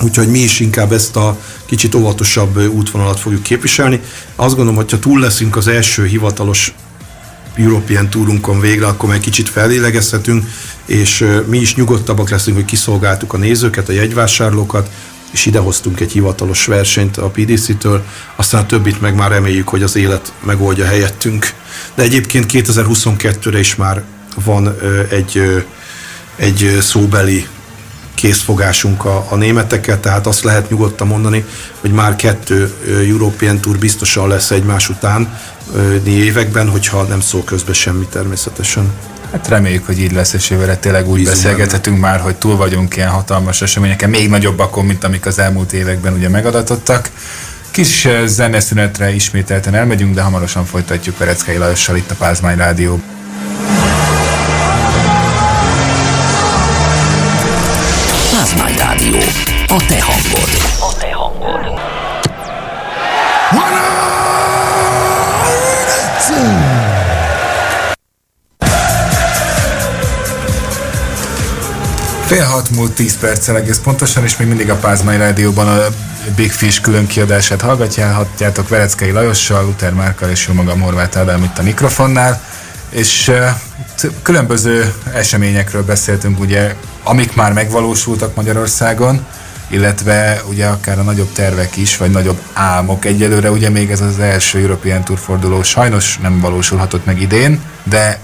úgyhogy mi is inkább ezt a kicsit óvatosabb útvonalat fogjuk képviselni. Azt gondolom, hogy ha túl leszünk az első hivatalos European túrunkon végre, akkor meg kicsit felélegezhetünk, és mi is nyugodtabbak leszünk, hogy kiszolgáltuk a nézőket, a jegyvásárlókat, és idehoztunk egy hivatalos versenyt a PDC-től, aztán a többit meg már reméljük, hogy az élet megoldja helyettünk. De egyébként 2022-re is már van egy, egy szóbeli készfogásunk a, a németekkel, tehát azt lehet nyugodtan mondani, hogy már kettő European Tour biztosan lesz egymás után években, hogyha nem szól közbe semmi természetesen. Hát reméljük, hogy így lesz, és jövőre tényleg úgy Bízom beszélgethetünk benne. már, hogy túl vagyunk ilyen hatalmas eseményeken, még nagyobbakon, mint amik az elmúlt években ugye megadatottak. Kis zeneszünetre ismételten elmegyünk, de hamarosan folytatjuk Vereckei Lajossal itt a Pázmány Rádió. Pázmány Rádió. A te hangod. Fél hat múlt 10 perccel egész pontosan, és még mindig a Pázmány Rádióban a Big Fish külön kiadását hallgatjátok Vereckei Lajossal, Luther Márkal és jó magam Horváth Ádám itt a mikrofonnál. És uh, különböző eseményekről beszéltünk, ugye, amik már megvalósultak Magyarországon, illetve ugye akár a nagyobb tervek is, vagy nagyobb álmok. Egyelőre ugye még ez az első European Tour forduló sajnos nem valósulhatott meg idén, de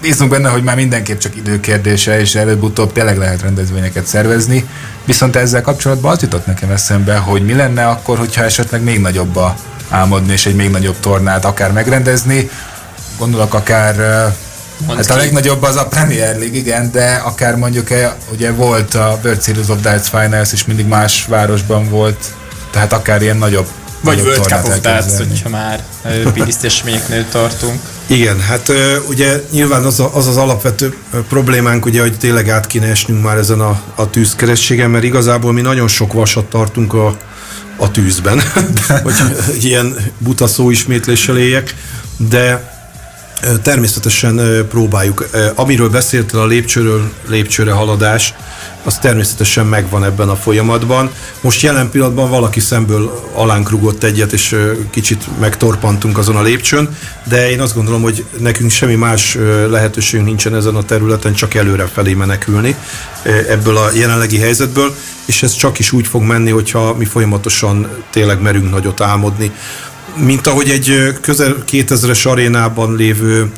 bízunk benne, hogy már mindenképp csak időkérdése, és előbb-utóbb tényleg lehet rendezvényeket szervezni. Viszont ezzel kapcsolatban az jutott nekem eszembe, hogy mi lenne akkor, hogyha esetleg még nagyobba álmodni, és egy még nagyobb tornát akár megrendezni. Gondolok akár Mondd hát a legnagyobb az a Premier League, igen, de akár mondjuk ugye volt a World Series of Darts Finals is mindig más városban volt, tehát akár ilyen nagyobb vagy World Cup of Darts, hogyha már pidisztesményeknél tartunk. Igen, hát ugye nyilván az, a, az az alapvető problémánk, ugye, hogy tényleg át kéne esnünk már ezen a, a tűzkerességen, mert igazából mi nagyon sok vasat tartunk a, a tűzben, [LAUGHS] hogy ilyen buta szó ismétléssel éljek, de természetesen próbáljuk. Amiről beszéltél a lépcsőről, lépcsőre haladás, az természetesen megvan ebben a folyamatban. Most jelen pillanatban valaki szemből alánk rugott egyet, és kicsit megtorpantunk azon a lépcsőn, de én azt gondolom, hogy nekünk semmi más lehetőségünk nincsen ezen a területen, csak előre felé menekülni ebből a jelenlegi helyzetből, és ez csak is úgy fog menni, hogyha mi folyamatosan tényleg merünk nagyot álmodni mint ahogy egy közel 2000-es arénában lévő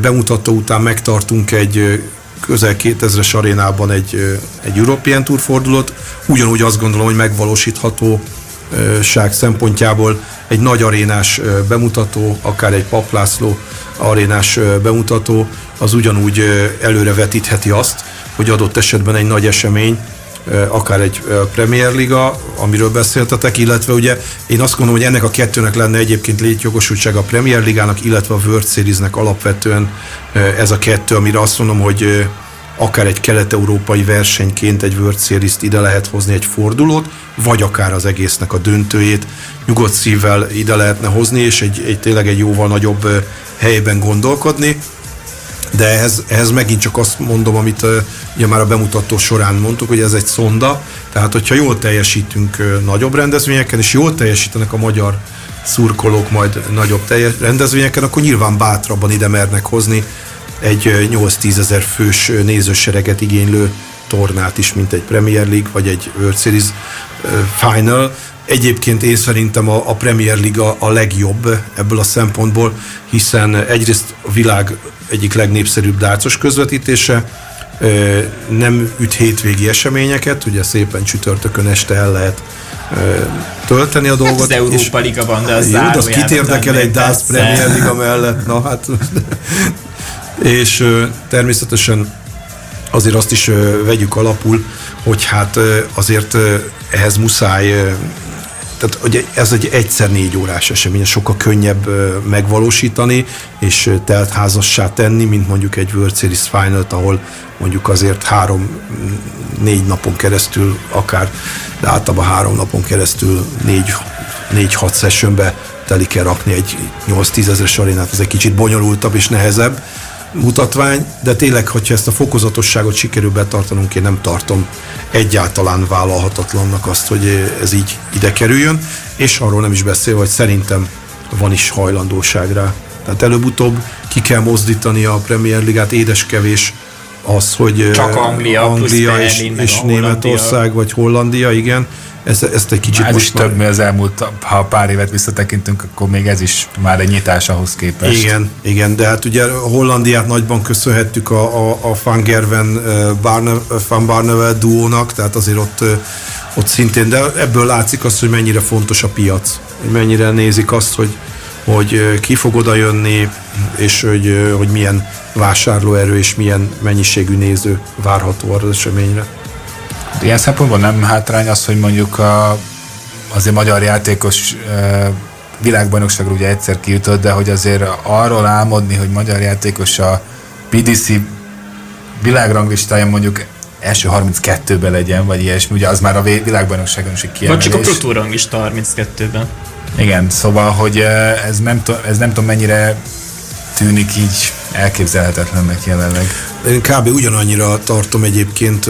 bemutató után megtartunk egy közel 2000-es arénában egy, egy European Tour fordulót, ugyanúgy azt gondolom, hogy megvalósítható ság szempontjából. Egy nagy arénás bemutató, akár egy Paplászló arénás bemutató, az ugyanúgy előre vetítheti azt, hogy adott esetben egy nagy esemény akár egy Premier Liga, amiről beszéltetek, illetve ugye én azt gondolom, hogy ennek a kettőnek lenne egyébként létjogosultság a Premier Ligának, illetve a World Series-nek alapvetően ez a kettő, amire azt mondom, hogy akár egy kelet-európai versenyként egy World Series-t ide lehet hozni egy fordulót, vagy akár az egésznek a döntőjét nyugodt szívvel ide lehetne hozni, és egy, egy tényleg egy jóval nagyobb helyben gondolkodni de ehhez, ehhez megint csak azt mondom, amit ugye már a bemutató során mondtuk, hogy ez egy szonda, tehát hogyha jól teljesítünk nagyobb rendezvényeken, és jól teljesítenek a magyar szurkolók majd nagyobb teljes rendezvényeken, akkor nyilván bátrabban ide mernek hozni egy 8-10 ezer fős nézősereget igénylő tornát is, mint egy Premier League, vagy egy World Series Final, Egyébként én szerintem a, a Premier Liga a legjobb ebből a szempontból, hiszen egyrészt a világ egyik legnépszerűbb dárcos közvetítése, nem üt hétvégi eseményeket, ugye szépen csütörtökön este el lehet tölteni a dolgot. Hát az Európa Liga van, de az Jó, az kit érdekel egy DAS Premier Liga mellett? Na hát, és természetesen azért azt is vegyük alapul, hogy hát azért ehhez muszáj tehát ez egy egyszer négy órás esemény, sokkal könnyebb megvalósítani, és telt házassá tenni, mint mondjuk egy World Series final ahol mondjuk azért három-négy napon keresztül, akár, de általában három napon keresztül négy, négy-hat sessionbe telik kell rakni egy 8-10 ezeres arénát, ez egy kicsit bonyolultabb és nehezebb mutatvány, de tényleg, hogyha ezt a fokozatosságot sikerül betartanunk, én nem tartom egyáltalán vállalhatatlannak azt, hogy ez így ide kerüljön, és arról nem is beszél, hogy szerintem van is hajlandóság rá. Tehát előbb-utóbb ki kell mozdítani a Premier Ligát, édeskevés az, hogy Csak Anglia, Anglia és, és Németország, vagy Hollandia, igen, ezt, ezt egy kicsit ez most is több, mi az elmúlt, ha pár évet visszatekintünk, akkor még ez is már egy nyitás ahhoz képest. Igen, igen, de hát ugye Hollandiát nagyban köszönhettük a, a, a Van Gerven Barne, Van Barneveld duónak, tehát azért ott, ott szintén, de ebből látszik az, hogy mennyire fontos a piac, mennyire nézik azt, hogy, hogy ki fog oda jönni, és hogy, hogy milyen vásárlóerő és milyen mennyiségű néző várható arra az eseményre. Ilyen szempontból nem hátrány az, hogy mondjuk a, azért magyar játékos világbajnokságra ugye egyszer kijutott, de hogy azért arról álmodni, hogy magyar játékos a PDC világranglistáján mondjuk első 32-ben legyen, vagy ilyesmi, ugye az már a világbajnokságon is egy kiemelés. Vagy csak a Pro ranglista 32-ben. Igen, szóval, hogy ez nem, ez nem tudom mennyire tűnik így elképzelhetetlennek jelenleg. Én kb. ugyanannyira tartom egyébként,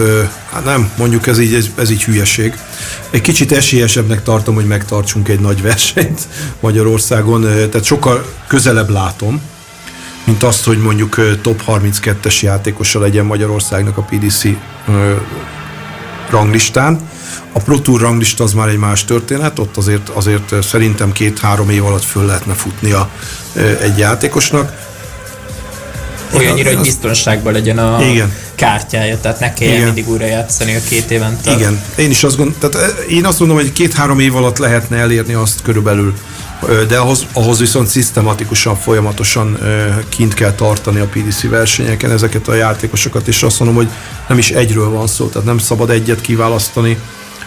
hát nem, mondjuk ez így, ez, ez így hülyeség. Egy kicsit esélyesebbnek tartom, hogy megtartsunk egy nagy versenyt Magyarországon, tehát sokkal közelebb látom, mint azt, hogy mondjuk top 32-es játékosa legyen Magyarországnak a PDC ranglistán. A Pro Tour ranglista az már egy más történet, ott azért, azért szerintem két-három év alatt föl lehetne futnia egy játékosnak olyannyira, hogy biztonságban legyen a igen. kártyája, tehát ne kelljen igen. mindig újra játszani a két évente. Igen, én is azt gondolom, tehát eh, én azt mondom, hogy két-három év alatt lehetne elérni azt körülbelül, de ahhoz, ahhoz viszont szisztematikusan, folyamatosan kint kell tartani a PDC versenyeken ezeket a játékosokat, és azt mondom, hogy nem is egyről van szó, tehát nem szabad egyet kiválasztani,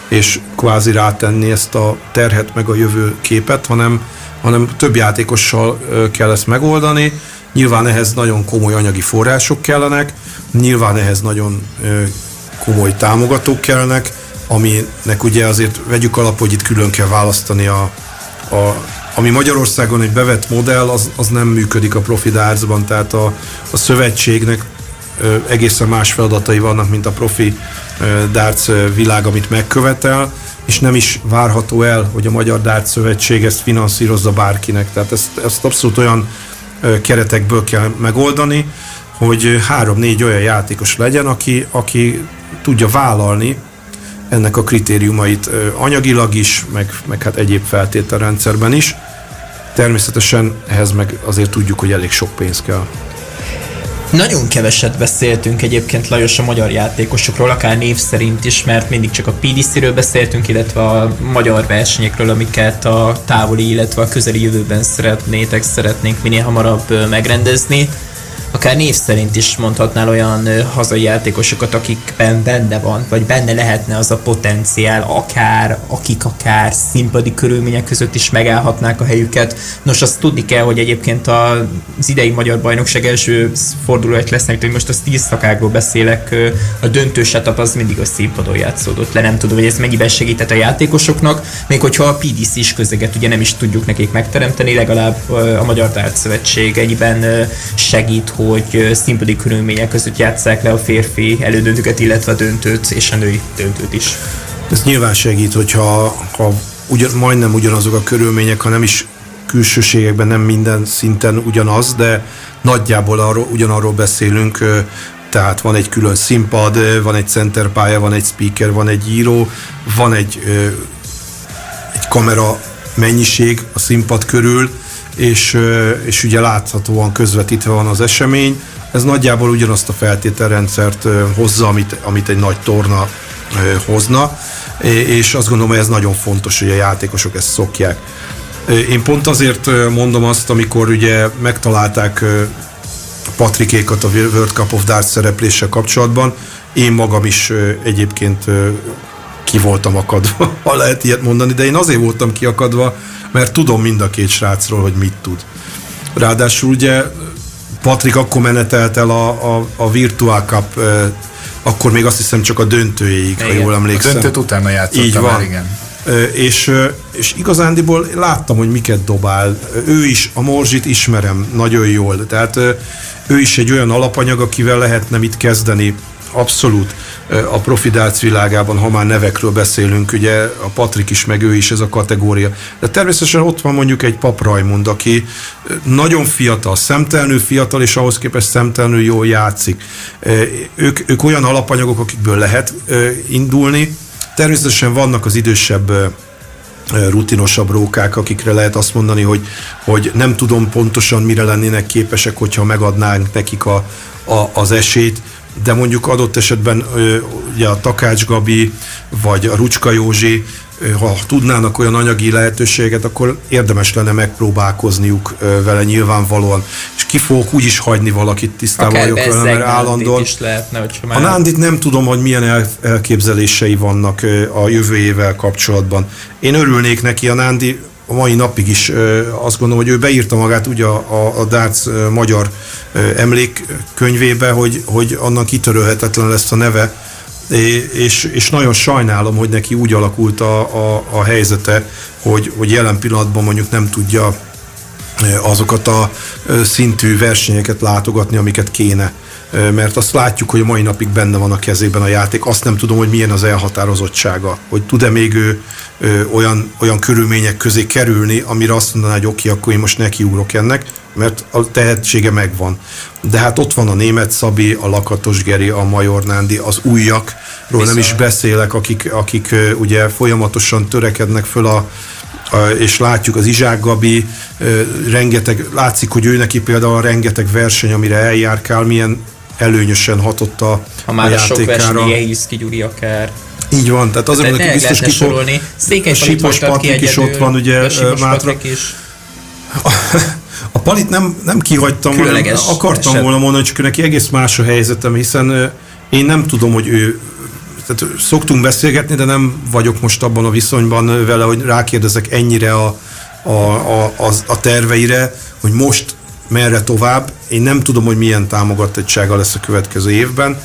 és kvázi rátenni ezt a terhet meg a jövő képet, hanem, hanem több játékossal kell ezt megoldani, Nyilván ehhez nagyon komoly anyagi források kellenek, nyilván ehhez nagyon komoly támogatók kellenek, aminek ugye azért vegyük alap, hogy itt külön kell választani a, a ami Magyarországon egy bevett modell, az, az nem működik a profi dárcban, tehát a, a szövetségnek ö, egészen más feladatai vannak, mint a profi ö, darts világ, amit megkövetel, és nem is várható el, hogy a Magyar Darts Szövetség ezt finanszírozza bárkinek. Tehát ezt, ezt abszolút olyan keretekből kell megoldani, hogy három-négy olyan játékos legyen, aki, aki tudja vállalni ennek a kritériumait anyagilag is, meg, meg hát egyéb feltételrendszerben is. Természetesen ehhez meg azért tudjuk, hogy elég sok pénz kell. Nagyon keveset beszéltünk egyébként Lajos a magyar játékosokról, akár név szerint is, mert mindig csak a PDC-ről beszéltünk, illetve a magyar versenyekről, amiket a távoli, illetve a közeli jövőben szeretnétek, szeretnénk minél hamarabb megrendezni akár név szerint is mondhatnál olyan hazai játékosokat, akikben benne van, vagy benne lehetne az a potenciál, akár, akik akár színpadi körülmények között is megállhatnák a helyüket. Nos, azt tudni kell, hogy egyébként az idei Magyar Bajnokság első fordulóját lesznek, hogy most a tíz szakákról beszélek, a döntő setup az mindig a színpadon játszódott le, nem tudom, hogy ez mennyiben segített a játékosoknak, még hogyha a PDC is közeget ugye nem is tudjuk nekik megteremteni, legalább a Magyar Tárcszövetség ennyiben segít, hogy színpadi körülmények között játsszák le a férfi elődöntőket, illetve a döntőt és a női döntőt is. Ez nyilván segít, hogyha ha ugyan, majdnem ugyanazok a körülmények, ha nem is külsőségekben nem minden szinten ugyanaz, de nagyjából arról, ugyanarról beszélünk, tehát van egy külön színpad, van egy centerpálya, van egy speaker, van egy író, van egy, egy kamera mennyiség a színpad körül, és, és ugye láthatóan közvetítve van az esemény. Ez nagyjából ugyanazt a feltételrendszert hozza, amit, amit egy nagy torna hozna. és azt gondolom, hogy ez nagyon fontos, hogy a játékosok ezt szokják. Én pont azért mondom azt, amikor ugye megtalálták Patrikékat a World Cup of Darts szerepléssel kapcsolatban, én magam is egyébként ki voltam akadva, [LAUGHS] ha lehet ilyet mondani, de én azért voltam kiakadva, mert tudom mind a két srácról, hogy mit tud. Ráadásul ugye Patrik akkor menetelt el a, a, a Virtual Cup, akkor még azt hiszem csak a döntőjéig, igen. ha jól emlékszem. A döntőt utána játszottam Így van. Már, igen. És, és igazándiból láttam, hogy miket dobál. Ő is, a Morzsit ismerem nagyon jól, tehát ő is egy olyan alapanyag, akivel lehetne mit kezdeni abszolút a profidált világában, ha már nevekről beszélünk, ugye a Patrik is, meg ő is ez a kategória. De természetesen ott van mondjuk egy Pap Rajmund, aki nagyon fiatal, szemtelenül fiatal, és ahhoz képest szemtelenül jól játszik. Ők, ők olyan alapanyagok, akikből lehet indulni. Természetesen vannak az idősebb rutinosabb rókák, akikre lehet azt mondani, hogy, hogy nem tudom pontosan mire lennének képesek, hogyha megadnánk nekik a, a, az esélyt de mondjuk adott esetben ugye a Takács Gabi, vagy a Rucska Józsi, ha tudnának olyan anyagi lehetőséget, akkor érdemes lenne megpróbálkozniuk vele nyilvánvalóan. És ki fogok úgy is hagyni valakit tisztában vagyok vele, mert állandóan. Is lehetne, már... A Nándit nem tudom, hogy milyen elképzelései vannak a jövő évvel kapcsolatban. Én örülnék neki, a Nándi a mai napig is azt gondolom, hogy ő beírta magát ugye a, a, a Darts magyar emlékkönyvébe, hogy, hogy annak kitörölhetetlen lesz a neve, és, és nagyon sajnálom, hogy neki úgy alakult a, a, a helyzete, hogy, hogy jelen pillanatban mondjuk nem tudja azokat a szintű versenyeket látogatni, amiket kéne mert azt látjuk, hogy a mai napig benne van a kezében a játék. Azt nem tudom, hogy milyen az elhatározottsága, hogy tud-e még ő, olyan, olyan körülmények közé kerülni, amire azt mondaná, hogy oké, akkor én most nekiugrok ennek, mert a tehetsége megvan. De hát ott van a német Szabi, a Lakatos Geri, a Major Nándi, az újakról Viszont. nem is beszélek, akik, akik ugye folyamatosan törekednek föl a, és látjuk az Izsák Gabi, rengeteg, látszik, hogy ő neki például a rengeteg verseny, amire eljárkál, milyen előnyösen hatott a, ha már a, a sok verseny, Jehiszki Gyuri akár. Így van, tehát azért mondok, hogy biztos ki fog... Székely Sipos Patrik is ott van, ugye Mátra. Is. [LAUGHS] A Palit nem, nem kihagytam, Különleges akartam eset. volna mondani, csak neki egész más a helyzetem, hiszen én nem tudom, hogy ő tehát szoktunk beszélgetni, de nem vagyok most abban a viszonyban vele, hogy rákérdezek ennyire a, a, a, a, a terveire, hogy most merre tovább. Én nem tudom, hogy milyen támogatottsága lesz a következő évben.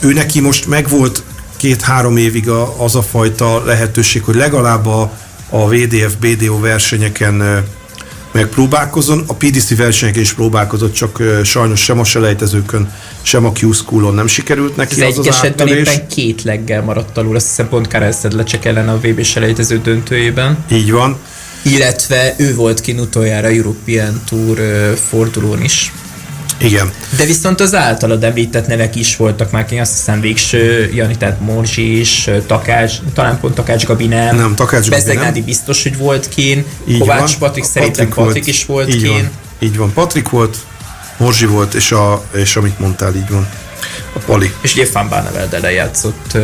Ő neki most megvolt két-három évig a, az a fajta lehetőség, hogy legalább a, a VDF, BDO versenyeken megpróbálkozon. A PDC versenyeken is próbálkozott, csak sajnos sem a selejtezőkön, sem a Q-Schoolon nem sikerült neki az, az egy az esetben éppen két leggel maradt alul, azt hiszem pont Karel Szedlecsek ellen a VB selejtező döntőjében. Így van illetve ő volt ki utoljára European Tour fordulón is. Igen. De viszont az általad említett nevek is voltak már, én azt hiszem végső, Jani, tehát Morzsi is, Takács, talán pont Takács Gabi nem. Nem, Takács Gabi nem. biztos, hogy volt kín. Így Kovács van. Patrik szerintem Patrik, Patrik is volt így kín. Van. Így van, Patrik volt, Morzsi volt, és, a, és amit mondtál, így van. A Pali. És ugye Fan Barneveldele játszott.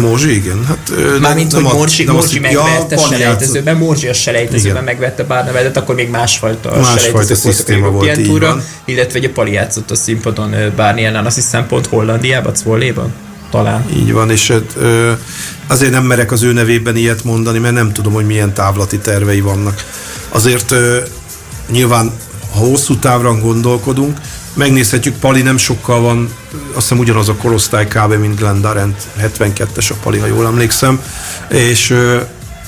Morzsi, igen. Hát, Mármint, hogy Morzsi, Morzsi megvette ja, selejtezőben, Morzsi a selejtezőben igen. megvette Barneveldet, akkor még másfajta Másfajta szisztéma volt, így van. Illetve ugye Pali játszott a színpadon Bárni ellen, azt hiszem pont Hollandiában, Zvolléban talán. Így van, és ö, azért nem merek az ő nevében ilyet mondani, mert nem tudom, hogy milyen távlati tervei vannak. Azért ö, nyilván, ha hosszú távra gondolkodunk, megnézhetjük, Pali nem sokkal van, azt hiszem ugyanaz a korosztály kb. mint Glenn Darent, 72-es a Pali, ha jól emlékszem, és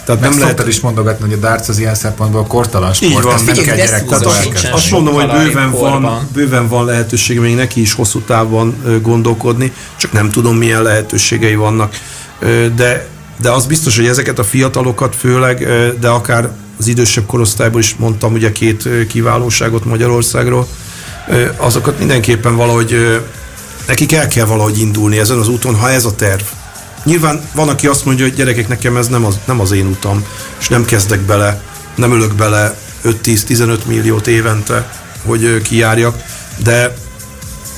tehát nem lehet is mondogatni, hogy a darts az ilyen szempontból kortalan sport, Így van. nem kell gyerekkorban Azt mondom, hogy bőven van, bőven van lehetőség még neki is hosszú távon gondolkodni, csak nem tudom milyen lehetőségei vannak. De, de az biztos, hogy ezeket a fiatalokat főleg, de akár az idősebb korosztályból is mondtam ugye két kiválóságot Magyarországról, azokat mindenképpen valahogy nekik el kell valahogy indulni ezen az úton, ha ez a terv. Nyilván van, aki azt mondja, hogy gyerekek, nekem ez nem az, nem az én utam, és nem kezdek bele, nem ölök bele 5-10-15 milliót évente, hogy kijárjak, de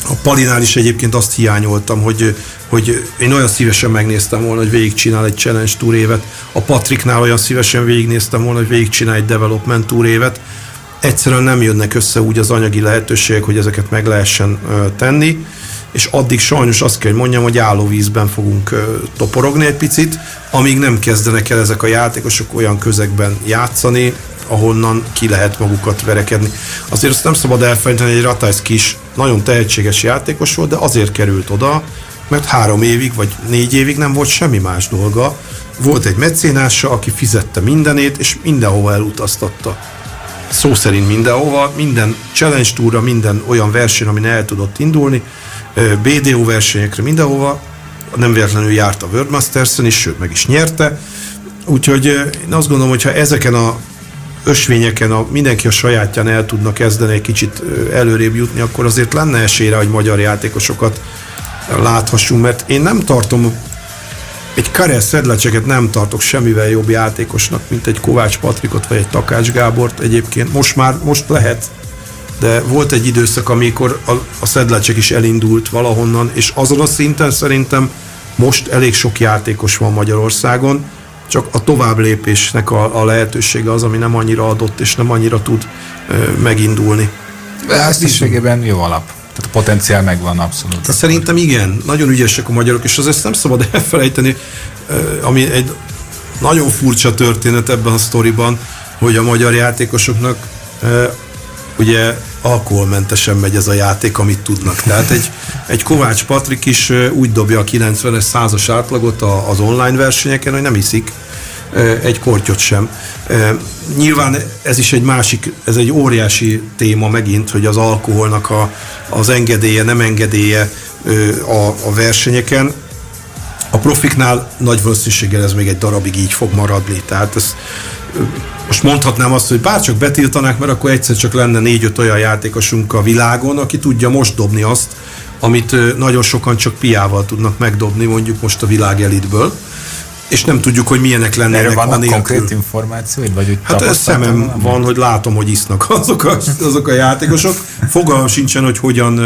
a Palinál is egyébként azt hiányoltam, hogy, hogy én olyan szívesen megnéztem volna, hogy végigcsinál egy Challenge Tour évet. A Patricknál olyan szívesen végignéztem volna, hogy végigcsinál egy Development Tour évet. Egyszerűen nem jönnek össze úgy az anyagi lehetőségek, hogy ezeket meg lehessen tenni és addig sajnos azt kell, hogy mondjam, hogy állóvízben fogunk toporogni egy picit, amíg nem kezdenek el ezek a játékosok olyan közegben játszani, ahonnan ki lehet magukat verekedni. Azért azt nem szabad elfelejteni, hogy egy Ratajsz kis, nagyon tehetséges játékos volt, de azért került oda, mert három évig vagy négy évig nem volt semmi más dolga. Volt egy mecénása, aki fizette mindenét, és mindenhova elutaztatta. Szó szerint mindenhova, minden challenge túra, minden olyan verseny, amin el tudott indulni, BDO versenyekre, mindenhova, nem véletlenül járt a World Masters-en is, sőt meg is nyerte. Úgyhogy én azt gondolom, hogy ha ezeken a ösvényeken a, mindenki a sajátján el tudna kezdeni egy kicsit előrébb jutni, akkor azért lenne esélyre, hogy magyar játékosokat láthassunk, mert én nem tartom egy Karel Szedlecseket nem tartok semmivel jobb játékosnak, mint egy Kovács Patrikot vagy egy Takács Gábort egyébként. Most már, most lehet, de volt egy időszak, amikor a, a Szedlecsek is elindult valahonnan, és azon a szinten szerintem most elég sok játékos van Magyarországon, csak a tovább lépésnek a, a lehetősége az, ami nem annyira adott, és nem annyira tud ö, megindulni. De ezt is jó alap. Tehát a potenciál megvan abszolút. De szerintem igen, nagyon ügyesek a magyarok, és az ezt nem szabad [LAUGHS] elfelejteni, ami egy nagyon furcsa történet ebben a sztoriban, hogy a magyar játékosoknak ugye alkoholmentesen megy ez a játék, amit tudnak. Tehát egy, egy Kovács Patrik is úgy dobja a 90-es százas átlagot az online versenyeken, hogy nem iszik egy kortyot sem. Nyilván ez is egy másik, ez egy óriási téma megint, hogy az alkoholnak a, az engedélye, nem engedélye a, a versenyeken. A profiknál nagy valószínűséggel ez még egy darabig így fog maradni. Tehát ez, most mondhatnám azt, hogy bárcsak betiltanák, mert akkor egyszer csak lenne négy-öt olyan játékosunk a világon, aki tudja most dobni azt, amit nagyon sokan csak piával tudnak megdobni, mondjuk most a világ elitből és nem tudjuk, hogy milyenek lennének Erről vannak konkrét információid? Vagy hát ez szemem van, van, hogy látom, hogy isznak [LAUGHS] azok a, azok a játékosok. Fogalmam sincsen, hogy hogyan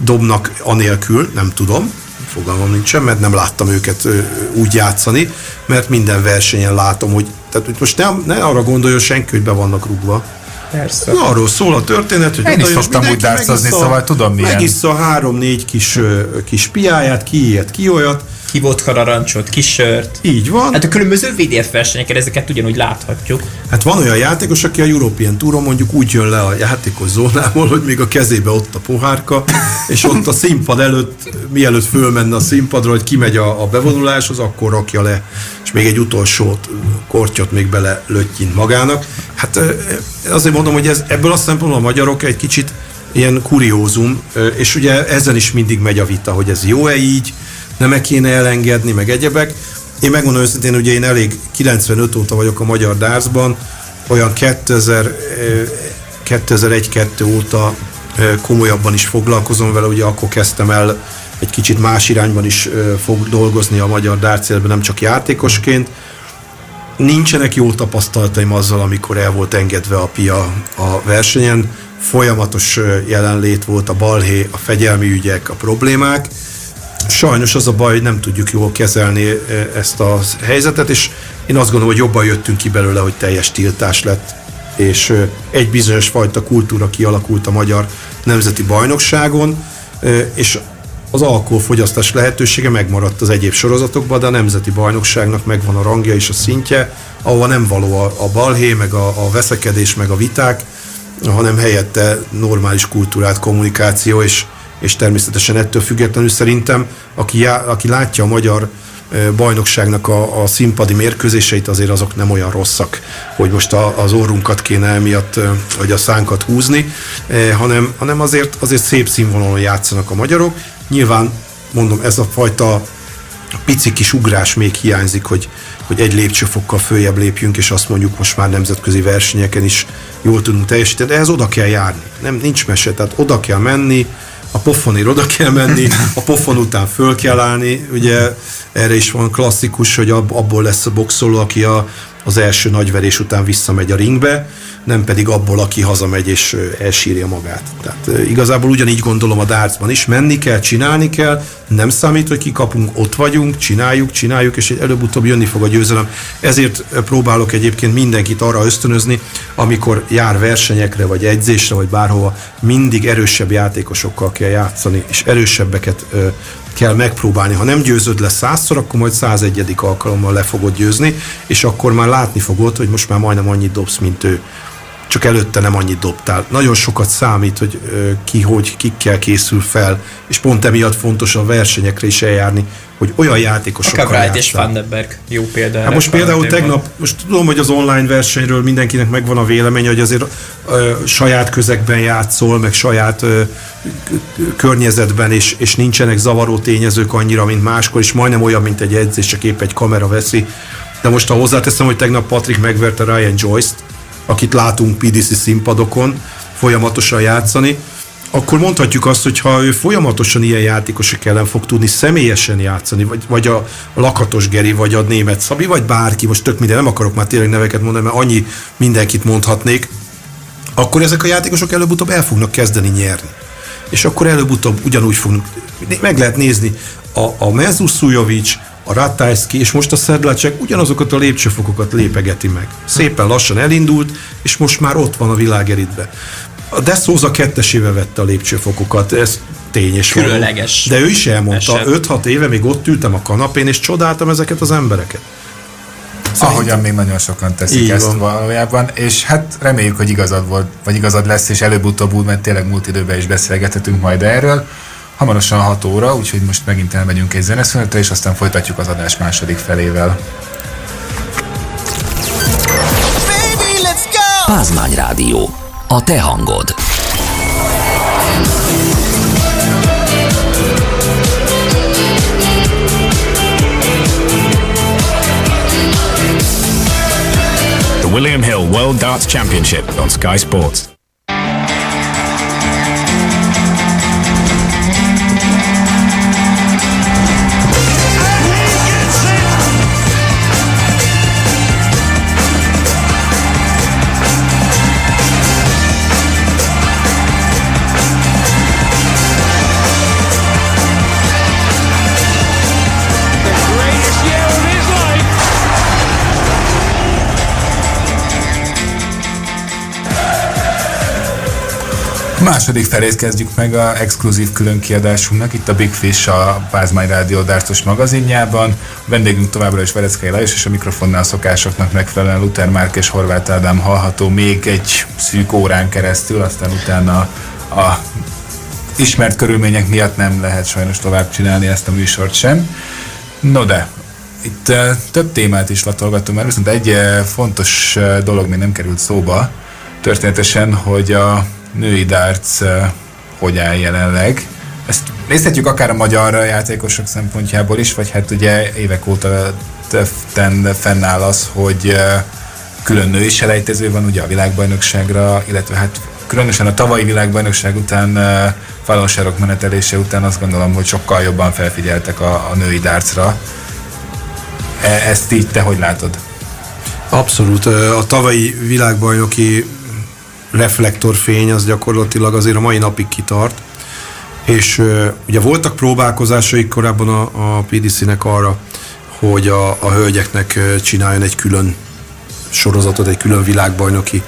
dobnak anélkül, nem tudom. Fogalmam nincsen, mert nem láttam őket úgy játszani, mert minden versenyen látom, hogy tehát hogy most ne, ne arra gondoljon senki, hogy be vannak rúgva. Persze. Na, arról szól a történet, hogy Én is szoktam úgy dárcozni, szóval tudom milyen. Megissza három-négy kis, kis piáját, ki ilyet, ki olyat, ki vodka narancsot, ki sört. Így van. Hát a különböző VDF versenyeken ezeket ugyanúgy láthatjuk. Hát van olyan játékos, aki a European Touron mondjuk úgy jön le a játékos zónából, hogy még a kezébe ott a pohárka, [LAUGHS] és ott a színpad előtt, mielőtt fölmenne a színpadra, hogy kimegy a, a bevonuláshoz, akkor rakja le, és még egy utolsó kortyot még bele löttyint magának. Hát azért mondom, hogy ez, ebből a szempontból a magyarok egy kicsit ilyen kuriózum, és ugye ezen is mindig megy a vita, hogy ez jó-e így, nem -e kéne elengedni, meg egyebek. Én megmondom őszintén, ugye én elég 95 óta vagyok a magyar dárzban, olyan 2000, 2001-2 eh, óta eh, komolyabban is foglalkozom vele, ugye akkor kezdtem el egy kicsit más irányban is eh, fog dolgozni a magyar dárcélben, nem csak játékosként. Nincsenek jó tapasztalataim azzal, amikor el volt engedve a pia a versenyen. Folyamatos jelenlét volt a balhé, a fegyelmi ügyek, a problémák sajnos az a baj, hogy nem tudjuk jól kezelni e, ezt a helyzetet, és én azt gondolom, hogy jobban jöttünk ki belőle, hogy teljes tiltás lett, és e, egy bizonyos fajta kultúra kialakult a magyar nemzeti bajnokságon, e, és az alkoholfogyasztás lehetősége megmaradt az egyéb sorozatokban, de a nemzeti bajnokságnak megvan a rangja és a szintje, ahova nem való a, a balhé, meg a, a veszekedés, meg a viták, hanem helyette normális kultúrát, kommunikáció, és és természetesen ettől függetlenül szerintem, aki, já, aki látja a magyar bajnokságnak a, a színpadi mérkőzéseit, azért azok nem olyan rosszak, hogy most a, az orrunkat kéne emiatt, vagy a szánkat húzni, hanem, hanem azért, azért szép színvonalon játszanak a magyarok. Nyilván, mondom, ez a fajta pici kis ugrás még hiányzik, hogy, hogy egy lépcsőfokkal följebb lépjünk, és azt mondjuk most már nemzetközi versenyeken is jól tudunk teljesíteni, de ehhez oda kell járni. Nem, nincs mese, tehát oda kell menni, a pofonért oda kell menni, a pofon után föl kell állni, ugye erre is van klasszikus, hogy abból lesz a boxoló, aki a, az első nagyverés után visszamegy a ringbe, nem pedig abból, aki hazamegy és elsírja magát. Tehát igazából ugyanígy gondolom a dárcban is, menni kell, csinálni kell, nem számít, hogy kikapunk, ott vagyunk, csináljuk, csináljuk, és előbb-utóbb jönni fog a győzelem. Ezért próbálok egyébként mindenkit arra ösztönözni, amikor jár versenyekre, vagy edzésre, vagy bárhova, mindig erősebb játékosokkal kell játszani, és erősebbeket kell megpróbálni. Ha nem győzöd le százszor, akkor majd 101. alkalommal le fogod győzni, és akkor már látni fogod, hogy most már majdnem annyit dobsz, mint ő csak előtte nem annyit dobtál. Nagyon sokat számít, hogy ki, hogy kikkel készül fel, és pont emiatt fontos a versenyekre is eljárni, hogy olyan játékosokkal Akár Wright és Vandenberg jó példa. Hát most például tegnap, most tudom, hogy az online versenyről mindenkinek megvan a véleménye, hogy azért ö, saját közegben játszol, meg saját ö, környezetben, és, és nincsenek zavaró tényezők annyira, mint máskor, és majdnem olyan, mint egy edzés, csak épp egy kamera veszi. De most ha hozzáteszem, hogy tegnap Patrick megverte Ryan Joyce-t, akit látunk PDC színpadokon folyamatosan játszani, akkor mondhatjuk azt, hogy ha ő folyamatosan ilyen játékosok ellen fog tudni személyesen játszani, vagy, vagy a Lakatos Geri, vagy a német Szabi, vagy bárki, most tök minden, nem akarok már tényleg neveket mondani, mert annyi mindenkit mondhatnék, akkor ezek a játékosok előbb-utóbb el fognak kezdeni nyerni. És akkor előbb-utóbb ugyanúgy fognak, meg lehet nézni, a, a Mezus Szujovics, a Ratajski és most a Szedlacsek ugyanazokat a lépcsőfokokat lépegeti meg. Szépen lassan elindult, és most már ott van a világeritbe. A De Souza kettesével vette a lépcsőfokokat, ez tény és Különleges. De ő is elmondta, 5-6 éve még ott ültem a kanapén, és csodáltam ezeket az embereket. Szerintem. Ahogyan még nagyon sokan teszik Így ezt van. valójában, és hát reméljük, hogy igazad volt, vagy igazad lesz, és előbb-utóbb úgy, mert tényleg múlt időben is beszélgethetünk majd erről. Hamarosan 6 óra, úgyhogy most megint elmegyünk egy zeneszünetre, és aztán folytatjuk az adás második felével. Pázmány Rádió. A te hangod. The William Hill World Darts Championship on Sky Sports. Második felét kezdjük meg a exkluzív különkiadásunknak, itt a Big Fish a Pázmány Rádió Dárcos magazinjában. A vendégünk továbbra is Vereckei Lajos, és a mikrofonnál szokásoknak megfelelően Luther Márk és Horváth Ádám hallható még egy szűk órán keresztül, aztán utána a ismert körülmények miatt nem lehet sajnos tovább csinálni ezt a műsort sem. No de, itt uh, több témát is latolgatom, mert viszont egy uh, fontos uh, dolog még nem került szóba, történetesen, hogy a női darts hogy áll jelenleg. Ezt nézhetjük akár a magyar játékosok szempontjából is, vagy hát ugye évek óta fennáll az, hogy külön női selejtező van ugye a világbajnokságra, illetve hát különösen a tavalyi világbajnokság után, falonsárok menetelése után azt gondolom, hogy sokkal jobban felfigyeltek a, a női dárcra. E, ezt így te hogy látod? Abszolút. A tavalyi világbajnoki reflektorfény az gyakorlatilag azért a mai napig kitart. És ugye voltak próbálkozásaik korábban a, a PDC-nek arra, hogy a, a hölgyeknek csináljon egy külön sorozatot, egy külön világbajnoki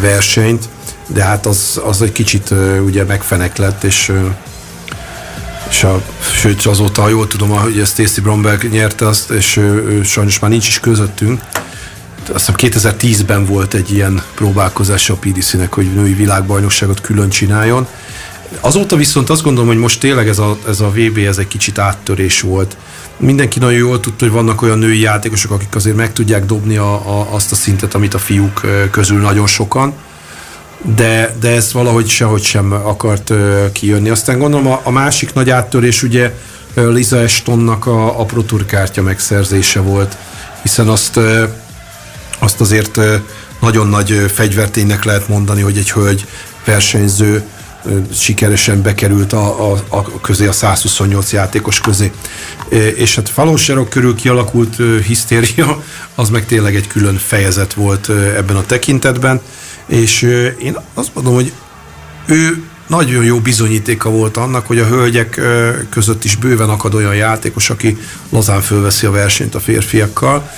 versenyt, de hát az, az egy kicsit uh, ugye megfenek lett, és és a, sőt azóta, ha jól tudom, hogy ezt Stacy Bromberg nyerte azt, és sajnos már nincs is közöttünk, azt hiszem 2010-ben volt egy ilyen próbálkozás a PDC-nek, hogy női világbajnokságot külön csináljon. Azóta viszont azt gondolom, hogy most tényleg ez a, ez a VB ez egy kicsit áttörés volt. Mindenki nagyon jól tudta, hogy vannak olyan női játékosok, akik azért meg tudják dobni a, a, azt a szintet, amit a fiúk közül nagyon sokan, de, de ez valahogy sehogy sem akart kijönni. Aztán gondolom a, a másik nagy áttörés ugye Liza Estonnak a, a Pro Tour kártya megszerzése volt, hiszen azt azt azért nagyon nagy fegyverténynek lehet mondani, hogy egy hölgy versenyző sikeresen bekerült a, a, a közé, a 128 játékos közé. És hát Falonserok körül kialakult hisztéria, az meg tényleg egy külön fejezet volt ebben a tekintetben, és én azt mondom, hogy ő nagyon jó bizonyítéka volt annak, hogy a hölgyek között is bőven akad olyan játékos, aki lazán fölveszi a versenyt a férfiakkal.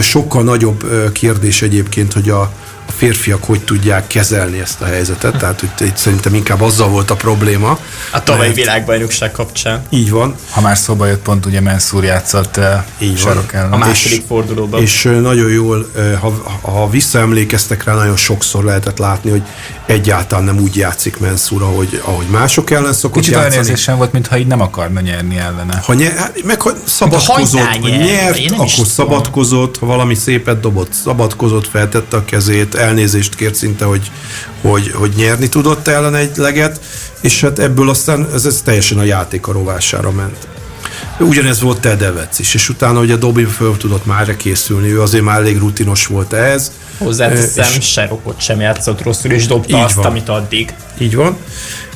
Sokkal nagyobb kérdés egyébként, hogy a, férfiak hogy tudják kezelni ezt a helyzetet, tehát hogy itt szerintem inkább azzal volt a probléma. A tavalyi világbajnokság kapcsán. Így van. Ha már szóba jött pont, ugye Menszúr játszott Így sarok ellen. A második és, fordulóban. És nagyon jól, ha, ha visszaemlékeztek rá, nagyon sokszor lehetett látni, hogy egyáltalán nem úgy játszik Menszúr, ahogy, ahogy mások ellen szokott Kicsit játszani. olyan érzésem volt, mintha így nem akarna nyerni ellene. Ha nyer, hát meg ha szabadkozott, ha nyert, akkor szabadkozott, ha valami szépet dobott, szabadkozott, feltette a kezét, elnézést kért szinte, hogy, hogy, hogy nyerni tudott ellen egy leget, és hát ebből aztán ez, ez teljesen a játék a rovására ment. Ugyanez volt Tedevec is, és utána ugye Dobin föl tudott már készülni, ő azért már elég rutinos volt ehhez. Hozzáteszem, és Serokot sem játszott rosszul, és dobta azt, van. amit addig. Így van.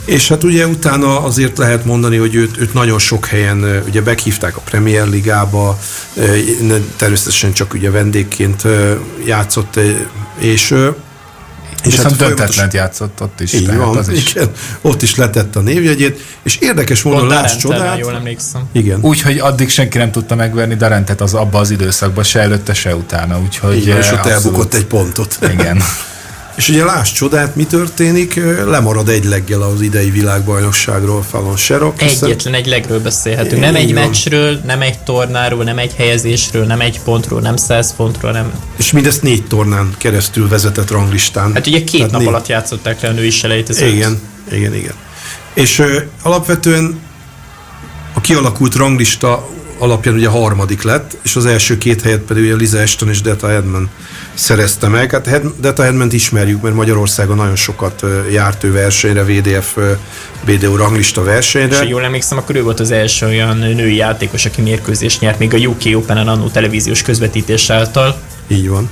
És hát ugye utána azért lehet mondani, hogy őt, őt nagyon sok helyen ugye meghívták a Premier Ligába, természetesen csak ugye vendégként játszott, és és hát döntetlen játszott ott is. Így van, az is. Igen, ott is letett a névjegyét, és érdekes módon láss csodát. jól emlékszem. Igen. Úgyhogy addig senki nem tudta megverni Darentet az abba az időszakban, se előtte, se utána. Úgyhogy Igen, és ott elbukott egy pontot. Igen. [LAUGHS] És ugye láss csodát, mi történik, lemarad egy leggel az idei világbajnokságról Fallon Serok. Egyetlen egy legről beszélhetünk. Nem egy meccsről, nem egy tornáról, nem egy helyezésről, nem egy pontról, nem száz pontról, nem... És mindezt négy tornán keresztül vezetett ranglistán. Hát ugye két Tehát nap négy... alatt játszották le a női selejtezőt. Igen, igen, igen. És ö, alapvetően a kialakult ranglista alapján ugye harmadik lett, és az első két helyet pedig ugye Liza Ashton és Deta Edman szerezte meg. Hát Deta Edmant ismerjük, mert Magyarországon nagyon sokat járt ő versenyre, VDF BDO ranglista versenyre. És jól emlékszem, akkor ő volt az első olyan női játékos, aki mérkőzést nyert még a UK Open-en annó televíziós közvetítés által. Így van.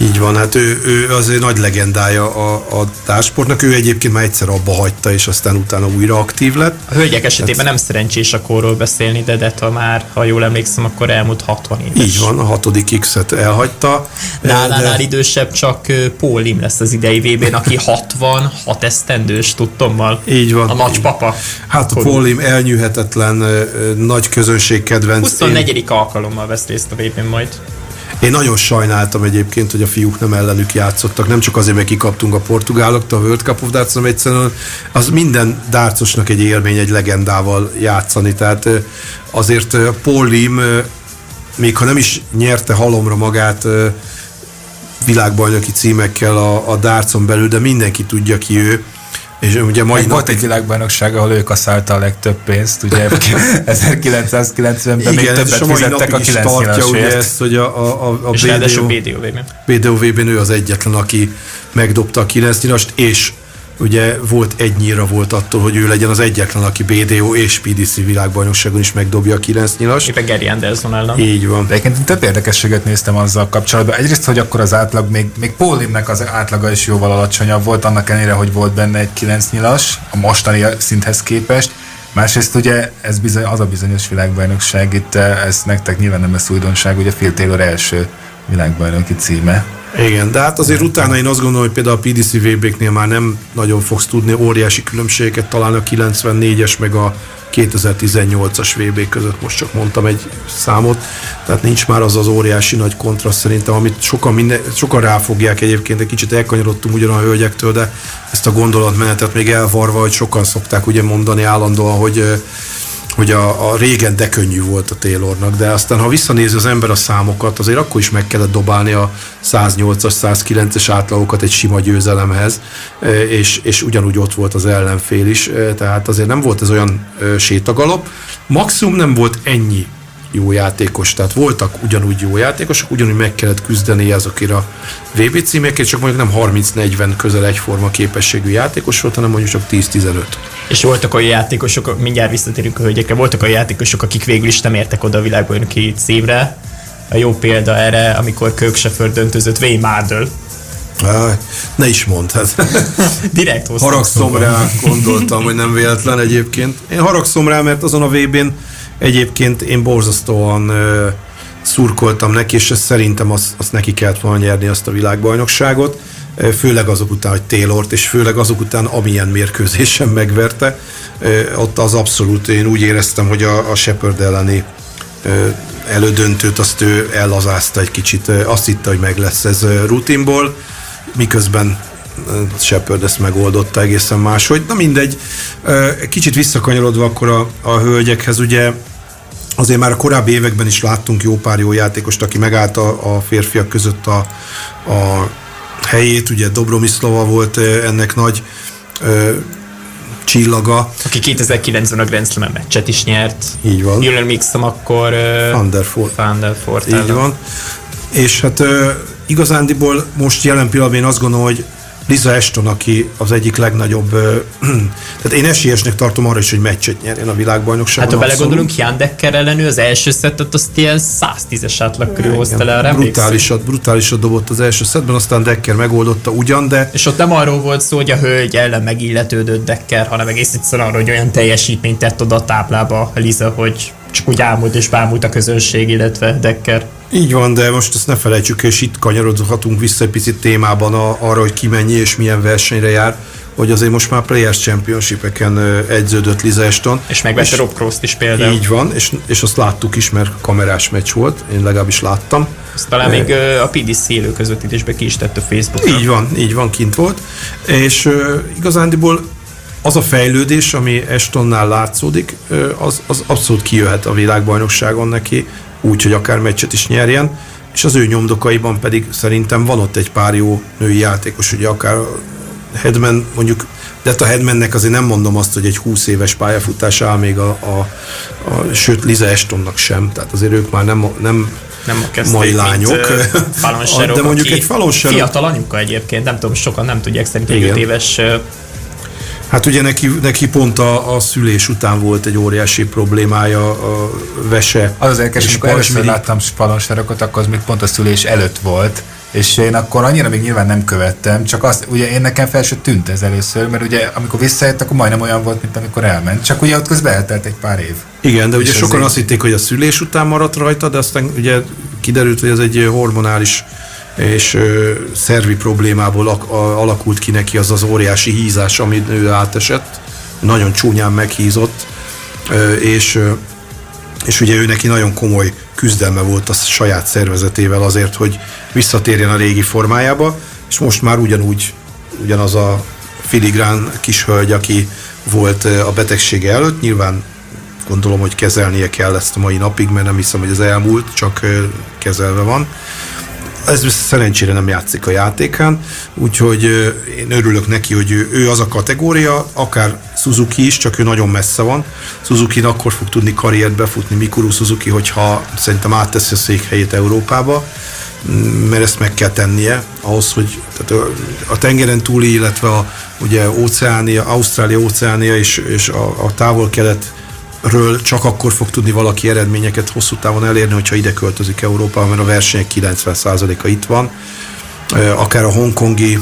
Így van, hát ő, ő azért nagy legendája a, a társportnak. Ő egyébként már egyszer abba hagyta, és aztán utána újra aktív lett. A hölgyek esetében hát, nem szerencsés a korról beszélni, de Deta már, ha jól emlékszem, akkor elmúlt 60 éves. Így van, a hatodik X-et elhagyta. Nálánál de... idősebb csak Paul Lim lesz az idei vb aki [LAUGHS] 66 esztendős tudtommal. Így van. A nagypapa. Hát a Paul Lim elnyűhetetlen nagy közönség kedvenc. 24. Én... alkalommal vesz részt a vb majd. Én nagyon sajnáltam egyébként, hogy a fiúk nem ellenük játszottak, nem csak azért, mert kikaptunk a portugáloktól a World Cup of Darts, hanem egyszerűen az minden dárcosnak egy élmény, egy legendával játszani. Tehát azért Paul Lim, még ha nem is nyerte halomra magát világbajnoki címekkel a, a dárcon belül, de mindenki tudja ki ő, és ugye mai volt egy világbajnokság, ahol ő kaszálta a legtöbb pénzt, ugye 1990-ben [LAUGHS] még többet fizettek a 9 ugye ezt, hogy a, a, a, a és BDO, BDO-ben. BDO-ben ő az egyetlen, aki megdobta a 9 és ugye volt egy nyíra volt attól, hogy ő legyen az egyetlen, aki BDO és PDC világbajnokságon is megdobja a 9 nyilas. Éppen Gary Anderson ellen. Így van. De egyébként több érdekességet néztem azzal kapcsolatban. Egyrészt, hogy akkor az átlag, még, még Paulimnek az átlaga is jóval alacsonyabb volt, annak ellenére, hogy volt benne egy 9 nyilas, a mostani szinthez képest. Másrészt ugye ez bizony, az a bizonyos világbajnokság, itt eh, ez nektek nyilván nem lesz újdonság, ugye Phil Taylor első világbajnoki címe. Igen, de hát azért utána én azt gondolom, hogy például a PDC VB-knél már nem nagyon fogsz tudni óriási különbségeket talán a 94-es meg a 2018-as VB között, most csak mondtam egy számot, tehát nincs már az az óriási nagy kontraszt szerintem, amit sokan, minden, sokan ráfogják egyébként, egy kicsit elkanyarodtunk ugyan a hölgyektől, de ezt a gondolatmenetet még elvarva, hogy sokan szokták ugye mondani állandóan, hogy hogy a, a régen de könnyű volt a Taylornak, de aztán ha visszanézi az ember a számokat, azért akkor is meg kellett dobálni a 108-as, 109-es átlagokat egy sima győzelemhez, e, és, és ugyanúgy ott volt az ellenfél is, e, tehát azért nem volt ez olyan e, sétagalop. Maximum nem volt ennyi jó játékos, tehát voltak ugyanúgy jó játékosok, ugyanúgy meg kellett küzdeni azokért a VB címekért, csak mondjuk nem 30-40 közel egyforma képességű játékos volt, hanem mondjuk csak 10-15. És voltak olyan játékosok, mindjárt visszatérünk a hölgyekre, voltak olyan játékosok, akik végül is nem értek oda a világbajnoki címre. A jó példa erre, amikor Kirk Sheffer döntözött Wayne Mardell Ne is mondd, hát. [LAUGHS] Direkt Haragszom rá, gondoltam, hogy nem véletlen egyébként. Én haragszom rá, mert azon a VB-n egyébként én borzasztóan ö, szurkoltam neki, és szerintem azt, azt neki kellett volna nyerni azt a világbajnokságot, főleg azok után, hogy Taylort, és főleg azok után, amilyen mérkőzésen megverte. Ö, Ott az abszolút, én úgy éreztem, hogy a, a Shepard elleni ö, elődöntőt azt ő ellazázta egy kicsit, azt hitte, hogy meg lesz ez rutinból, miközben Shepard ezt megoldotta egészen máshogy. Na mindegy, kicsit visszakanyarodva akkor a, a hölgyekhez, ugye azért már a korábbi években is láttunk jó pár jó játékost, aki megállta a férfiak között a, a helyét, ugye Dobromislova volt ennek nagy ö, csillaga, Aki 2009-ben a Grand Slam meccset is nyert. Így van. Jól emlékszem, akkor... Van der. Van Így van. És hát ö, igazándiból most jelen pillanatban én azt gondolom, hogy Liza Ashton, aki az egyik legnagyobb, ö, [CLEARS THROAT] tehát én esélyesnek tartom arra is, hogy meccset nyerjen a világbajnokságon. Hát ha belegondolunk, Jan Decker ellen ő az első szettet azt ilyen 110-es átlag körül hozta le, emlékszem. brutálisat, brutálisat dobott az első szedben, aztán Decker megoldotta ugyan, de És ott nem arról volt szó, hogy a hölgy ellen megilletődött Decker, hanem egész egyszerűen arról, hogy olyan teljesítményt tett oda a táblába Liza, hogy csak úgy ámult és bámult a közönség, illetve Decker. Így van, de most ezt ne felejtsük, és itt kanyarodhatunk vissza egy picit témában a, arra, hogy ki mennyi és milyen versenyre jár, hogy azért most már Players Championship-eken ö, edződött Liza Ashton. És megvette Rob Cross-t is például. Így van, és, és azt láttuk is, mert kamerás meccs volt, én legalábbis láttam. Azt talán még a PDC élő közvetítésbe ki is tett a Facebookra. Így van, így van, kint volt. És igazándiból az a fejlődés, ami Estonnál látszódik, az, az abszolút kijöhet a világbajnokságon neki, úgy, hogy akár meccset is nyerjen, és az ő nyomdokaiban pedig szerintem van ott egy pár jó női játékos, ugye akár Hedman mondjuk, de hát a Hedmannek azért nem mondom azt, hogy egy 20 éves pályafutás áll még a, a, a sőt Liza Estonnak sem, tehát azért ők már nem, nem nem kezdték, mai lányok. Falon Serok, [LAUGHS] De mondjuk egy Falon Fiatal anyuka egyébként, nem tudom, sokan nem tudják, szerintem Igen. 5 éves Hát ugye neki, neki pont a, a szülés után volt egy óriási problémája a vese. Az az érdekes, amikor először láttam spalonsarokat, akkor az még pont a szülés előtt volt, és én akkor annyira még nyilván nem követtem, csak azt, ugye én nekem fel se tűnt ez először, mert ugye amikor visszajött, akkor majdnem olyan volt, mint amikor elment. Csak ugye ott közben eltelt egy pár év. Igen, de ugye sokan azért- azt hitték, hogy a szülés után maradt rajta, de aztán ugye kiderült, hogy ez egy hormonális és ö, szervi problémából ak- a- alakult ki neki az az óriási hízás, amit ő átesett. Nagyon csúnyán meghízott, ö, és ö, és ugye ő neki nagyon komoly küzdelme volt a saját szervezetével azért, hogy visszatérjen a régi formájába, és most már ugyanúgy, ugyanaz a filigrán kis hölgy, aki volt a betegsége előtt, nyilván gondolom, hogy kezelnie kell ezt a mai napig, mert nem hiszem, hogy ez elmúlt, csak kezelve van. Ez szerencsére nem játszik a játékán, úgyhogy én örülök neki, hogy ő, az a kategória, akár Suzuki is, csak ő nagyon messze van. Suzuki akkor fog tudni karriert befutni Mikuru Suzuki, hogyha szerintem átteszi a székhelyét Európába, Mm, mert ezt meg kell tennie ahhoz, hogy tehát a tengeren túli, illetve a, ugye Óceánia, Ausztrália, Óceánia és, és a, a távol-kelet ről csak akkor fog tudni valaki eredményeket hosszú távon elérni, hogyha ide költözik Európába, mert a versenyek 90%-a itt van. Akár a hongkongi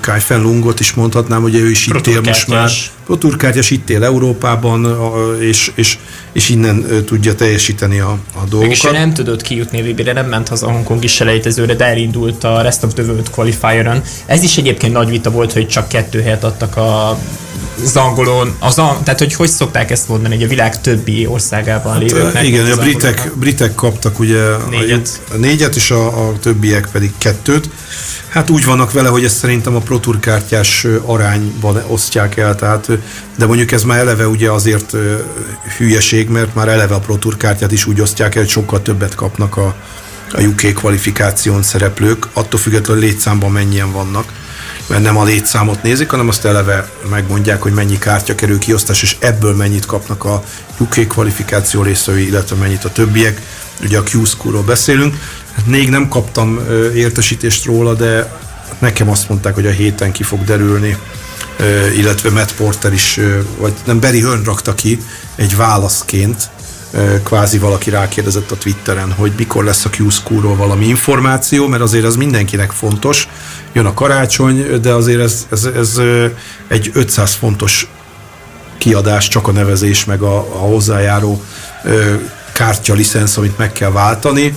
Kai Fen Lungot is mondhatnám, hogy ő is itt él most már. Proturkártyás. Proturkártyás itt él Európában, a- és, és, és innen tudja teljesíteni a, a Mégis dolgokat. nem tudott kijutni a VB-re, nem ment haza a hongkongi selejtezőre, de elindult a Rest of the World qualifier Ez is egyébként nagy vita volt, hogy csak kettő helyet adtak a az angolon, az ang- tehát hogy hogy szokták ezt mondani, hogy a világ többi országában lévőknek. Hát, igen, az a britek, britek kaptak ugye a- Négyet. a, négyet, és a, a többiek pedig kettőt. Hát úgy vannak vele, hogy ezt szerintem a Pro Tour kártyás ö, arányban osztják el, tehát, de mondjuk ez már eleve ugye azért hülyeség, mert már eleve a Pro Tour kártyát is úgy osztják el, hogy sokkal többet kapnak a, a UK kvalifikáción szereplők, attól függetlenül létszámban mennyien vannak mert nem a létszámot nézik, hanem azt eleve megmondják, hogy mennyi kártya kerül kiosztás, és ebből mennyit kapnak a UK kvalifikáció részei, illetve mennyit a többiek. Ugye a Q-School-ról beszélünk. Hát még nem kaptam értesítést róla, de nekem azt mondták, hogy a héten ki fog derülni, illetve Matt Porter is, vagy nem, Barry Hearn rakta ki egy válaszként kvázi valaki rákérdezett a Twitteren, hogy mikor lesz a q ról valami információ, mert azért az mindenkinek fontos. Jön a karácsony, de azért ez, ez, ez egy 500 fontos kiadás, csak a nevezés, meg a, a hozzájáró kártya licensz, amit meg kell váltani,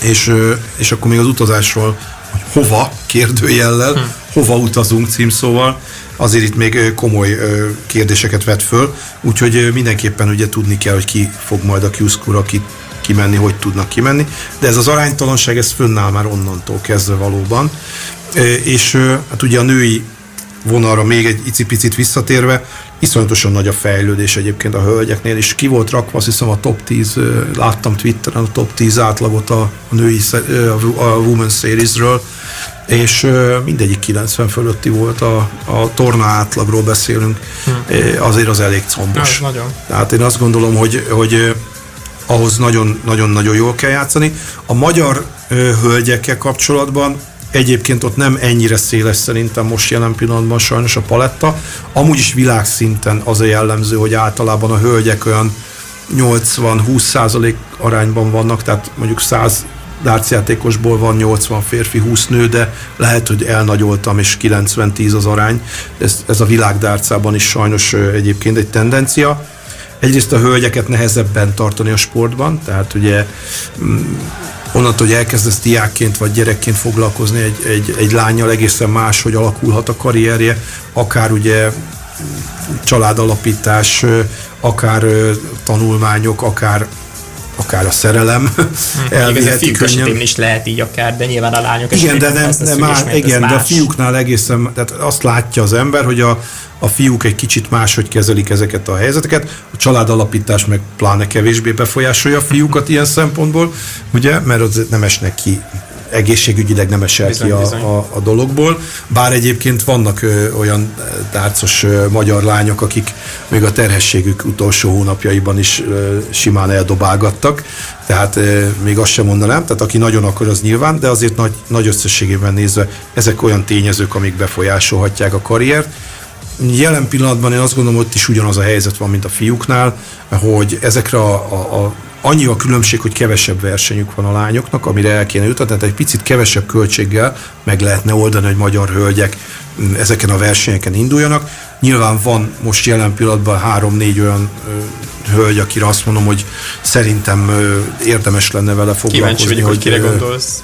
és, és akkor még az utazásról, hogy hova, kérdőjellel, hm. Hova utazunk címszóval, azért itt még komoly kérdéseket vet föl, úgyhogy mindenképpen ugye tudni kell, hogy ki fog majd a Q-School-ra ki, kimenni, hogy tudnak kimenni, de ez az aránytalanság, ez fönnáll már onnantól kezdve valóban, és hát ugye a női vonalra még egy icipicit visszatérve, iszonyatosan nagy a fejlődés egyébként a hölgyeknél, és ki volt rakva, azt hiszem a top 10, láttam Twitteren a top 10 átlagot a, a női, a Women's Series-ről, és mindegyik 90 fölötti volt, a, a torna átlagról beszélünk, hm. azért az elég combos. Ja, nagyon. Tehát én azt gondolom, hogy, hogy ahhoz nagyon-nagyon jól kell játszani. A magyar hölgyekkel kapcsolatban Egyébként ott nem ennyire széles szerintem most jelen pillanatban sajnos a paletta. Amúgy is világszinten az a jellemző, hogy általában a hölgyek olyan 80-20 százalék arányban vannak, tehát mondjuk 100 dárcjátékosból van 80 férfi, 20 nő, de lehet, hogy elnagyoltam, és 90-10 az arány. Ez, ez a világ dárcában is sajnos egyébként egy tendencia. Egyrészt a hölgyeket nehezebben tartani a sportban, tehát ugye mm, onnantól, hogy elkezdesz diákként vagy gyerekként foglalkozni egy, egy, egy lányjal, egészen más, hogy alakulhat a karrierje, akár ugye családalapítás, akár tanulmányok, akár akár a szerelem [LAUGHS] hm, elviheti könnyen. is lehet így akár, de nyilván a lányok Igen, de nem, nem már, igen, de a fiúknál egészen, tehát azt látja az ember, hogy a, a fiúk egy kicsit máshogy kezelik ezeket a helyzeteket, a családalapítás meg pláne kevésbé befolyásolja a fiúkat ilyen szempontból, ugye, mert az nem esnek ki egészségügyileg nem esel bizony, ki a, bizony. a, a dologból. Bár egyébként vannak ö, olyan tárcos ö, magyar lányok, akik még a terhességük utolsó hónapjaiban is ö, simán eldobálgattak, tehát ö, még azt sem mondanám, tehát aki nagyon akar, az nyilván, de azért nagy, nagy összességében nézve ezek olyan tényezők, amik befolyásolhatják a karriert. Jelen pillanatban én azt gondolom, hogy ott is ugyanaz a helyzet van, mint a fiúknál, hogy ezekre a, a, a annyi a különbség, hogy kevesebb versenyük van a lányoknak, amire el kéne jutni, tehát egy picit kevesebb költséggel meg lehetne oldani, hogy magyar hölgyek ezeken a versenyeken induljanak. Nyilván van most jelen pillanatban három-négy olyan ö, hölgy, akire azt mondom, hogy szerintem ö, érdemes lenne vele foglalkozni. Kíváncsi vagyok, hogy kire gondolsz.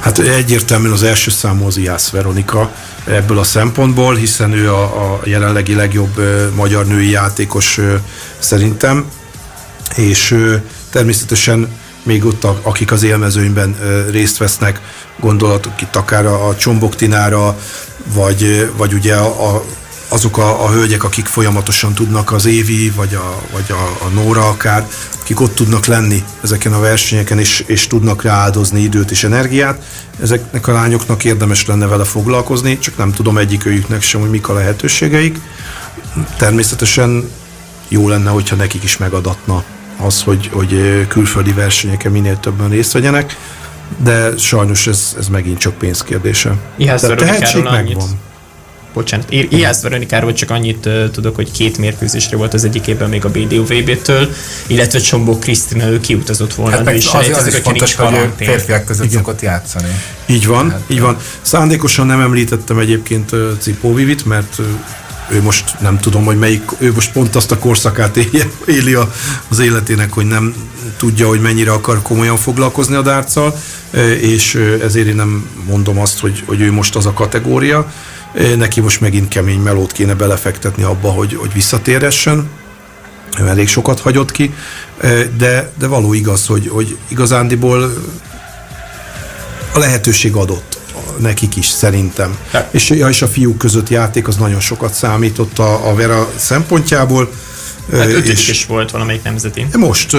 Hát egyértelműen az első számú az Iász Veronika ebből a szempontból, hiszen ő a, a jelenlegi legjobb magyar női játékos szerintem. És természetesen még ott, akik az élmezőnyben részt vesznek, gondolatok itt akár a, a Csomboktinára, vagy, vagy ugye a, a, azok a, a hölgyek, akik folyamatosan tudnak az Évi, vagy a, vagy a, a Nóra akár, akik ott tudnak lenni ezeken a versenyeken, és, és tudnak rááldozni időt és energiát. Ezeknek a lányoknak érdemes lenne vele foglalkozni, csak nem tudom egyik őjüknek sem, hogy mik a lehetőségeik. Természetesen jó lenne, hogyha nekik is megadatna az, hogy, hogy külföldi versenyeken minél többen részt vegyenek, de sajnos ez, ez megint csak pénzkérdése. Ihász tehetség megvan. Bocsánat, Ihász Veronikáról csak annyit uh, tudok, hogy két mérkőzésre volt az egyik évben még a BDUVB-től, illetve Csombó Krisztina, ő kiutazott volna. Hát meg is az, az is fontos, hogy férfiak között Igen. szokott játszani. Így van, hát, így van. Szándékosan nem említettem egyébként uh, Cipó Vivit, mert uh, ő most nem tudom, hogy melyik, ő most pont azt a korszakát éli, éli a, az életének, hogy nem tudja, hogy mennyire akar komolyan foglalkozni a dárccal, és ezért én nem mondom azt, hogy, hogy ő most az a kategória. Neki most megint kemény melót kéne belefektetni abba, hogy, hogy visszatéressen. Ő elég sokat hagyott ki, de, de való igaz, hogy, hogy igazándiból a lehetőség adott nekik is szerintem. Hát. És, ja, és a fiúk között játék az nagyon sokat számított a, a Vera szempontjából. Hát és is volt valamelyik nemzeti. Most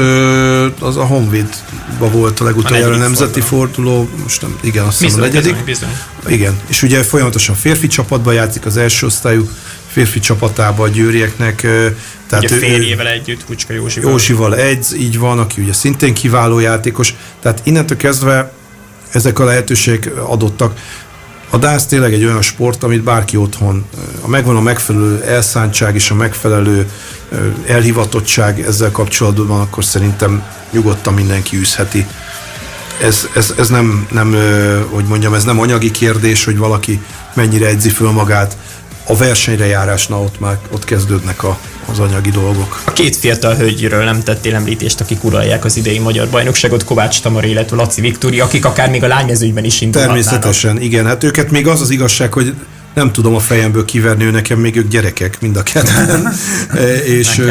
az a Honvédban volt a legutoljára a nemzeti forduló. forduló, most nem, igen, azt hiszem a negyedik. Bizony, Igen, és ugye folyamatosan férfi csapatban játszik az első osztályú férfi csapatába a győrieknek. Tehát ugye férjével ő, együtt, Hucska Józsival. Józsival egy, így van, aki ugye szintén kiváló játékos. Tehát innentől kezdve ezek a lehetőségek adottak. A dász tényleg egy olyan sport, amit bárki otthon, a megvan a megfelelő elszántság és a megfelelő elhivatottság ezzel kapcsolatban, akkor szerintem nyugodtan mindenki űzheti. Ez, ez, ez nem, nem, hogy mondjam, ez nem anyagi kérdés, hogy valaki mennyire edzi föl magát, a versenyre járásnál ott már ott kezdődnek a, az anyagi dolgok. A két fiatal hölgyről nem tettél említést, akik uralják az idei magyar bajnokságot, Kovács Tamar, illetve Laci Viktória, akik akár még a lányezőgyben is indulhatnának. Természetesen, igen. Hát őket még az az igazság, hogy nem tudom a fejemből kiverni, ő nekem még ők gyerekek, mind a ketten. [LAUGHS] és,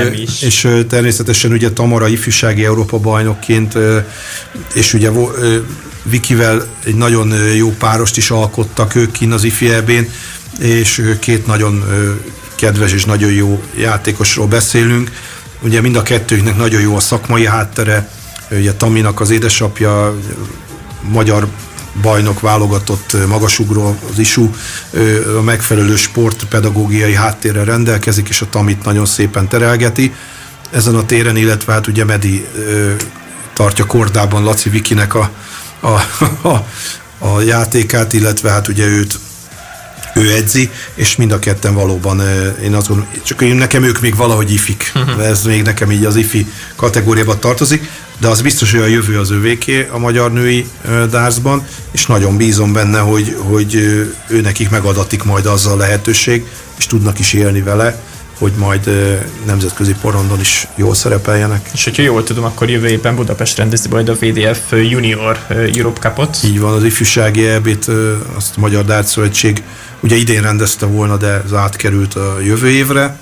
és természetesen ugye Tamara ifjúsági Európa bajnokként, és ugye Vikivel egy nagyon jó párost is alkottak ők kint az ifi és két nagyon kedves és nagyon jó játékosról beszélünk. Ugye mind a kettőknek nagyon jó a szakmai háttere, ugye Taminak az édesapja magyar bajnok válogatott magasugró, az ISU a megfelelő sportpedagógiai háttérre rendelkezik, és a Tamit nagyon szépen terelgeti ezen a téren, illetve hát ugye Medi tartja kordában Laci Vikinek a, a, [LAUGHS] a, a játékát, illetve hát ugye őt ő edzi, és mind a ketten valóban, én azt gondolom, csak én, nekem ők még valahogy ifik, uh-huh. ez még nekem így az ifi kategóriába tartozik, de az biztos, hogy a jövő az övéké a magyar női dárzban, és nagyon bízom benne, hogy, hogy ő nekik megadatik majd azzal a lehetőség, és tudnak is élni vele, hogy majd nemzetközi porondon is jól szerepeljenek. És hogyha jól tudom, akkor jövő évben Budapest rendezi majd a VDF Junior Europe Cupot. Így van, az ifjúsági EB-t, azt a Magyar Dárt Szövetség ugye idén rendezte volna, de ez átkerült a jövő évre,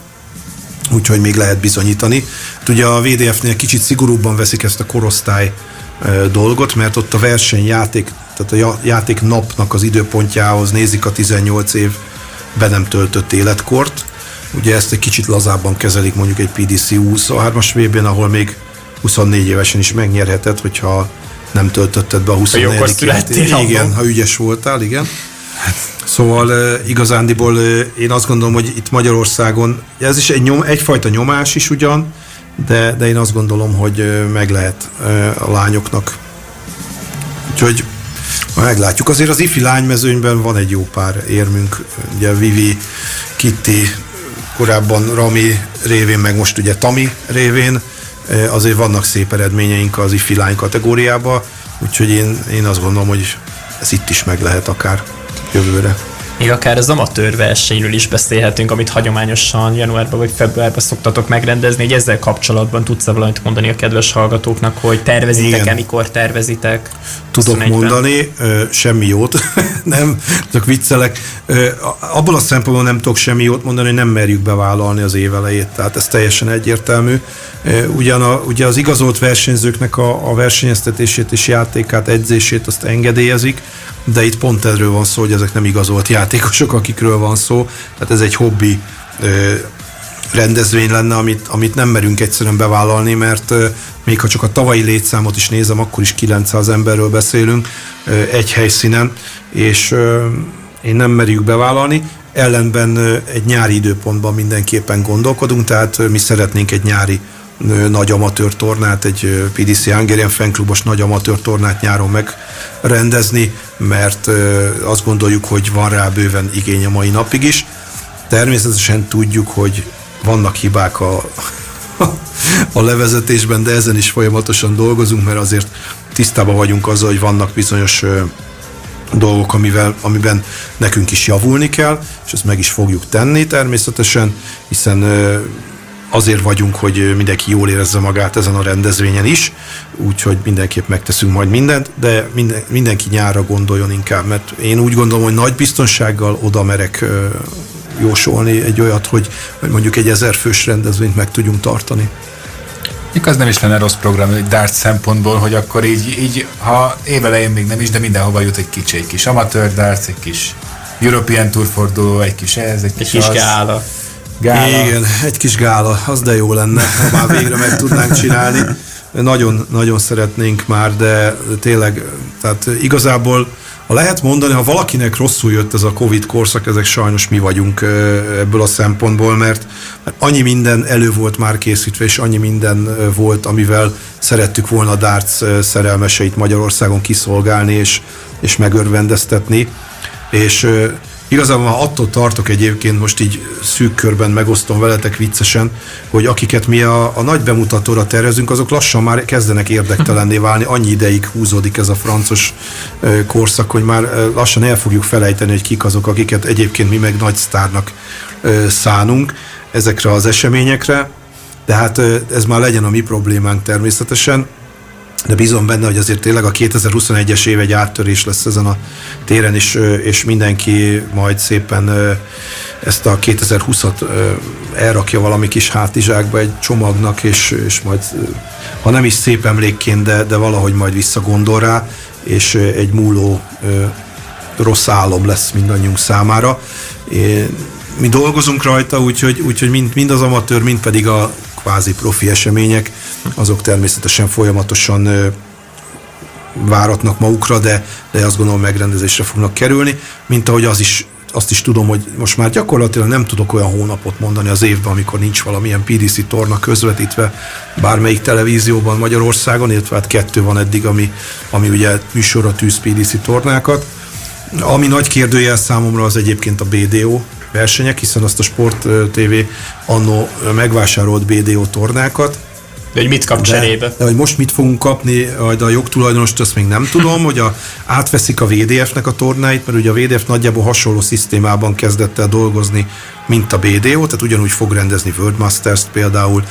úgyhogy még lehet bizonyítani. Hát ugye a VDF-nél kicsit szigorúbban veszik ezt a korosztály dolgot, mert ott a versenyjáték, tehát a játék napnak az időpontjához nézik a 18 év be nem töltött életkort, Ugye ezt egy kicsit lazábban kezelik mondjuk egy PDC 23-as vb ahol még 24 évesen is megnyerheted, hogyha nem töltötted be a 24. életét. Igen, ha ügyes voltál, igen. Szóval igazándiból én azt gondolom, hogy itt Magyarországon, ez is egy nyom, egyfajta nyomás is ugyan, de, de én azt gondolom, hogy meg lehet a lányoknak. Úgyhogy meglátjuk. Azért az ifi lánymezőnyben van egy jó pár érmünk, ugye Vivi, Kitty, korábban Rami révén, meg most ugye Tami révén, azért vannak szép eredményeink az ifi lány kategóriába, úgyhogy én, én azt gondolom, hogy ez itt is meg lehet akár jövőre. Még akár az amatőr versenyről is beszélhetünk, amit hagyományosan januárban vagy februárban szoktatok megrendezni, hogy ezzel kapcsolatban tudsz-e valamit mondani a kedves hallgatóknak, hogy tervezitek-e, mikor tervezitek? Tudok mondani, ö, semmi jót, [LAUGHS] nem, csak viccelek. Ö, abból a szempontból nem tudok semmi jót mondani, hogy nem merjük bevállalni az évelejét, tehát ez teljesen egyértelmű. Ugyan a, ugye az igazolt versenyzőknek a, a versenyeztetését és játékát, edzését azt engedélyezik, de itt pont erről van szó, hogy ezek nem igazolt játékosok, akikről van szó, tehát ez egy hobbi ö, rendezvény lenne, amit, amit nem merünk egyszerűen bevállalni, mert ö, még ha csak a tavalyi létszámot is nézem, akkor is 900 emberről beszélünk ö, egy helyszínen, és ö, én nem merjük bevállalni. Ellenben ö, egy nyári időpontban mindenképpen gondolkodunk, tehát mi szeretnénk egy nyári nagy amatőr tornát, egy PDC Hungarian fanklubos nagy amatőr tornát nyáron megrendezni, mert azt gondoljuk, hogy van rá bőven igény a mai napig is. Természetesen tudjuk, hogy vannak hibák a, [LAUGHS] a levezetésben, de ezen is folyamatosan dolgozunk, mert azért tisztában vagyunk azzal, hogy vannak bizonyos dolgok, amivel, amiben nekünk is javulni kell, és ezt meg is fogjuk tenni természetesen, hiszen azért vagyunk, hogy mindenki jól érezze magát ezen a rendezvényen is, úgyhogy mindenképp megteszünk majd mindent, de minden, mindenki nyárra gondoljon inkább, mert én úgy gondolom, hogy nagy biztonsággal oda merek jósolni egy olyat, hogy, hogy mondjuk egy ezerfős rendezvényt meg tudjunk tartani. Mik az nem is lenne rossz program egy dart szempontból, hogy akkor így, így ha évelején még nem is, de mindenhova jut egy kicsi, egy kis amatőr darts, egy kis European Tour forduló, egy kis ez, egy kis, egy kis az. gála. Gála. Igen, egy kis gála, az de jó lenne, ha már végre meg tudnánk csinálni. Nagyon, nagyon szeretnénk már, de tényleg, tehát igazából ha lehet mondani, ha valakinek rosszul jött ez a Covid korszak, ezek sajnos mi vagyunk ebből a szempontból, mert annyi minden elő volt már készítve, és annyi minden volt, amivel szerettük volna a darts szerelmeseit Magyarországon kiszolgálni és, és megörvendeztetni És Igazából már attól tartok egyébként, most így szűk körben megosztom veletek viccesen, hogy akiket mi a, a nagy bemutatóra tervezünk, azok lassan már kezdenek érdektelenné válni, annyi ideig húzódik ez a francos korszak, hogy már lassan el fogjuk felejteni, hogy kik azok, akiket egyébként mi meg nagy sztárnak szánunk ezekre az eseményekre. Tehát ez már legyen a mi problémánk természetesen de bízom benne, hogy azért tényleg a 2021-es év egy áttörés lesz ezen a téren, és, és mindenki majd szépen ezt a 2020-at elrakja valami kis hátizsákba egy csomagnak, és, és majd, ha nem is szép emlékként, de, de valahogy majd visszagondol rá, és egy múló rossz álom lesz mindannyiunk számára. Mi dolgozunk rajta, úgyhogy, úgyhogy mind, mind az amatőr, mind pedig a kvázi profi események, azok természetesen folyamatosan váratnak magukra, de, de azt gondolom megrendezésre fognak kerülni, mint ahogy az is azt is tudom, hogy most már gyakorlatilag nem tudok olyan hónapot mondani az évben, amikor nincs valamilyen PDC torna közvetítve bármelyik televízióban Magyarországon, illetve hát kettő van eddig, ami, ami ugye műsorra tűz PDC tornákat. Ami nagy kérdőjel számomra az egyébként a BDO, versenyek, hiszen azt a Sport TV annó megvásárolt BDO tornákat, de hogy mit kap de, cserébe? De hogy most mit fogunk kapni, majd a jogtulajdonost, azt még nem tudom, hogy a, átveszik a VDF-nek a tornáit, mert ugye a VDF nagyjából hasonló szisztémában kezdett el dolgozni, mint a BDO, tehát ugyanúgy fog rendezni World Masters-t például,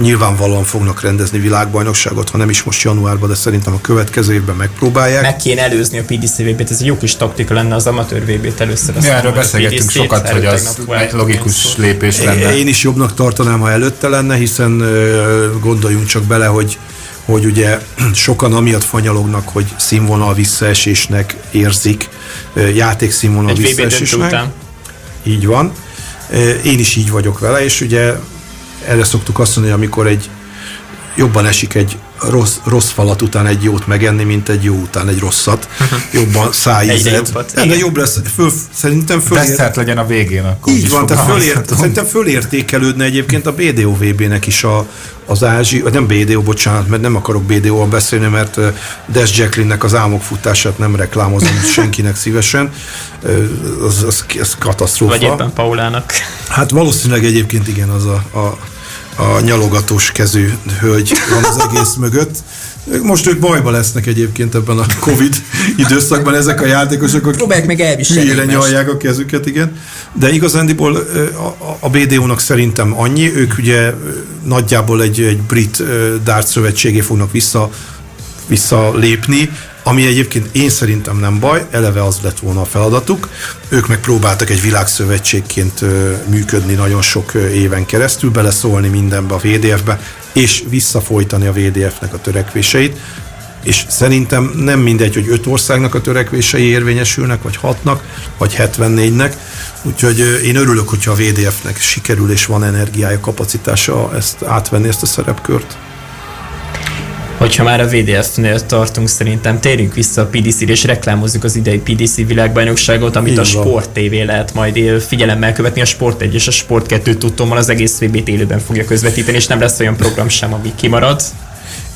nyilvánvalóan fognak rendezni világbajnokságot, ha nem is most januárban, de szerintem a következő évben megpróbálják. Meg kéne előzni a PDC VB-t, ez egy jó kis taktika lenne az amatőr VB-t először. Ja, erről beszélgettünk sokat, hogy az egy logikus lépés lenne. Én is jobbnak tartanám, ha előtte lenne, hiszen gondoljunk csak bele, hogy hogy ugye [CLEARS THROAT] sokan amiatt fanyalognak, hogy színvonal visszaesésnek érzik, játékszínvonal Egy visszaesésnek. Így van. Én is így vagyok vele, és ugye erre szoktuk azt mondani, amikor egy jobban esik egy rossz, rossz falat után egy jót megenni, mint egy jó után egy rosszat. [LAUGHS] Jobban szájízed. De jobb lesz. Föl, szerintem föl... Desszert legyen a végén akkor. Így van, tehát fölér, szerintem fölértékelődne egyébként a BDO-VB-nek is a, az ázsi, nem BDO, bocsánat, mert nem akarok BDO-val beszélni, mert Des Jacqueline-nek az álmok futását nem reklámozom [LAUGHS] senkinek szívesen. Az, az, az katasztrófa. Vagy éppen Paulának. Hát valószínűleg egyébként igen, az a, a a nyalogatós kezű hölgy van az egész mögött. Most ők bajba lesznek egyébként ebben a Covid időszakban ezek a játékosok, akik Próbálják meg elviselni. nyalják a kezüket, igen. De igazándiból a BDO-nak szerintem annyi, ők ugye nagyjából egy, egy brit dárt szövetségé fognak vissza visszalépni, ami egyébként én szerintem nem baj, eleve az lett volna a feladatuk. Ők meg próbáltak egy világszövetségként működni nagyon sok éven keresztül, beleszólni mindenbe a VDF-be, és visszafolytani a VDF-nek a törekvéseit. És szerintem nem mindegy, hogy öt országnak a törekvései érvényesülnek, vagy hatnak, vagy 74-nek. Úgyhogy én örülök, hogyha a VDF-nek sikerül és van energiája, kapacitása ezt átvenni ezt a szerepkört hogyha már a VDF-nél tartunk, szerintem térjünk vissza a PDC-re, és reklámozzuk az idei PDC világbajnokságot, amit Így a Sport TV lehet majd figyelemmel követni. A Sport 1 és a Sport 2 tudtommal az egész VB-t élőben fogja közvetíteni, és nem lesz olyan program sem, ami kimarad.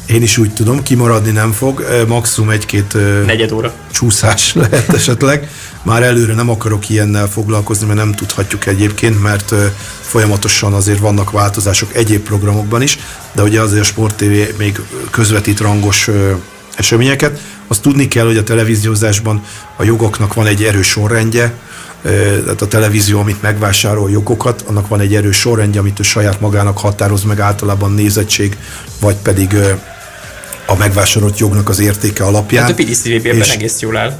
Én is úgy tudom, kimaradni nem fog, maximum egy-két negyed óra csúszás [LAUGHS] lehet esetleg. Már előre nem akarok ilyennel foglalkozni, mert nem tudhatjuk egyébként, mert folyamatosan azért vannak változások egyéb programokban is, de ugye azért a Sport TV még közvetít rangos eseményeket. Azt tudni kell, hogy a televíziózásban a jogoknak van egy erős sorrendje, tehát a televízió, amit megvásárol jogokat, annak van egy erős sorrendje, amit ő saját magának határoz meg általában nézettség, vagy pedig a megvásárolt jognak az értéke alapján. Hát a PDCVB-ben egész jól áll.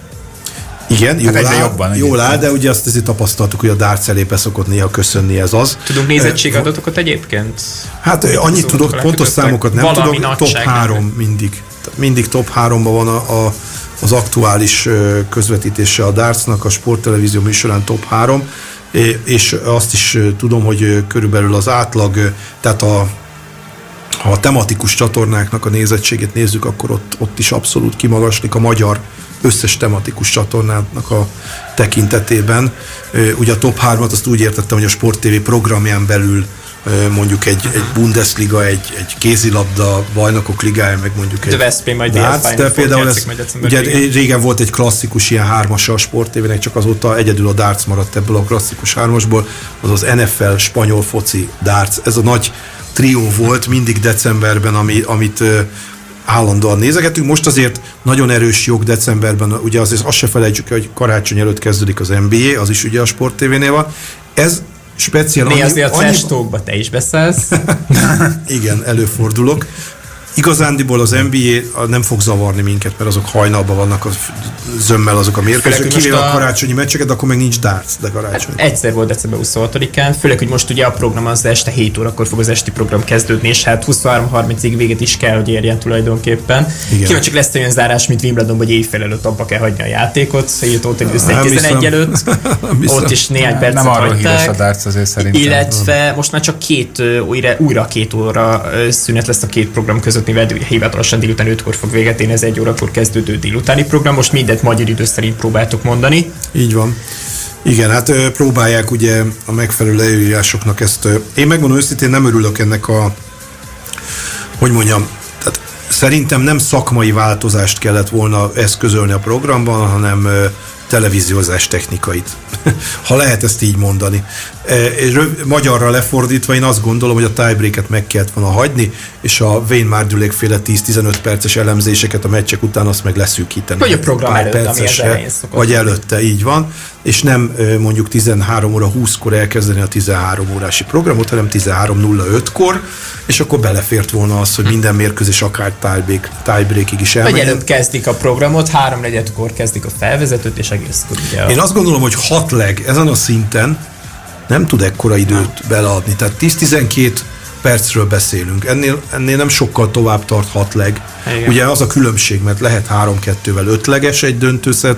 Igen, jól, hát áll, jobban, jól áll, de ugye azt azért tapasztaltuk, hogy a darts elépe szokott néha köszönni ez az. Tudunk nézettségadatokat egyébként? Hát annyit tudok, pontos számokat nem tudok, top 3 mindig. Mindig top 3-ban van a, a, az aktuális közvetítése a dartsnak, a sporttelevízió műsorán top 3, és azt is tudom, hogy körülbelül az átlag, tehát a ha a tematikus csatornáknak a nézettségét nézzük, akkor ott, ott is abszolút kimagaslik a magyar összes tematikus csatornának a tekintetében. Ugye a top 3-at azt úgy értettem, hogy a Sport TV programján belül mondjuk egy, egy Bundesliga, egy, egy kézilabda bajnokok ligája, meg mondjuk De egy Veszprém majd délfájn de például ez, ugye régen volt egy klasszikus ilyen hármasa a sportévének, csak azóta egyedül a darts maradt ebből a klasszikus hármasból, az az NFL spanyol foci darts. Ez a nagy trió volt mindig decemberben, ami, amit állandóan nézegetünk. Most azért nagyon erős jog decemberben, ugye azért azt se felejtsük, el, hogy karácsony előtt kezdődik az NBA, az is ugye a Sport TV-nél van. Ez speciál Néha azért a trash talkba te is beszélsz. [LAUGHS] igen, előfordulok. Igazándiból az NBA nem fog zavarni minket, mert azok hajnalban vannak a zömmel azok a mérkőzések, hogy kivéve a a- karácsonyi meccseket, akkor meg nincs darts, de karácsony. Egyszer volt december 26-án, főleg, hogy most ugye a program az este 7 órakor fog az esti program kezdődni, és hát 23-30-ig véget is kell, hogy érjen tulajdonképpen. Igen. Kíváncsi lesz olyan zárás, mint Wimbledon, hogy éjfél előtt abba kell hagyni a játékot, 7 óta össze Nem 11 hiszem. előtt, [LAUGHS] Nem hiszem. ott is néhány percet Nem arról híres a darts azért szerintem. Illetve most már csak két, újra, újra két óra szünet lesz a két program között, mivel ugye hivatalosan délután 5-kor fog véget érni, ez egy órakor kezdődő délutáni program. Most mindet magyar idő szerint próbáltuk mondani. Így van. Igen, hát próbálják ugye a megfelelő leírásoknak ezt. Én megmondom őszintén, nem örülök ennek a, hogy mondjam, tehát szerintem nem szakmai változást kellett volna eszközölni a programban, hanem televíziózás technikait. [LAUGHS] ha lehet ezt így mondani. E, És magyarra lefordítva én azt gondolom, hogy a tiebreaket meg kellett volna hagyni, és a Wayne Mardülék féle 10-15 perces elemzéseket a meccsek után azt meg leszűkíteni. Vagy a program előtt, ami percesre, szokott Vagy előtte, így van. És nem ö, mondjuk 13 óra 20-kor elkezdeni a 13 órási programot, hanem 13.05-kor, és akkor belefért volna az, hogy minden mérkőzés akár tiebreak, tiebreakig is Vagy elmenjen. előbb kezdik a programot, 3-4-kor kezdik a felvezetőt, és egészkor ugye a- Én azt gondolom, hogy hat leg ezen a szinten nem tud ekkora időt beleadni. Tehát 10-12 percről beszélünk. Ennél, ennél nem sokkal tovább tart hat leg. Igen. Ugye az a különbség, mert lehet 3-2-vel ötleges egy döntőszet,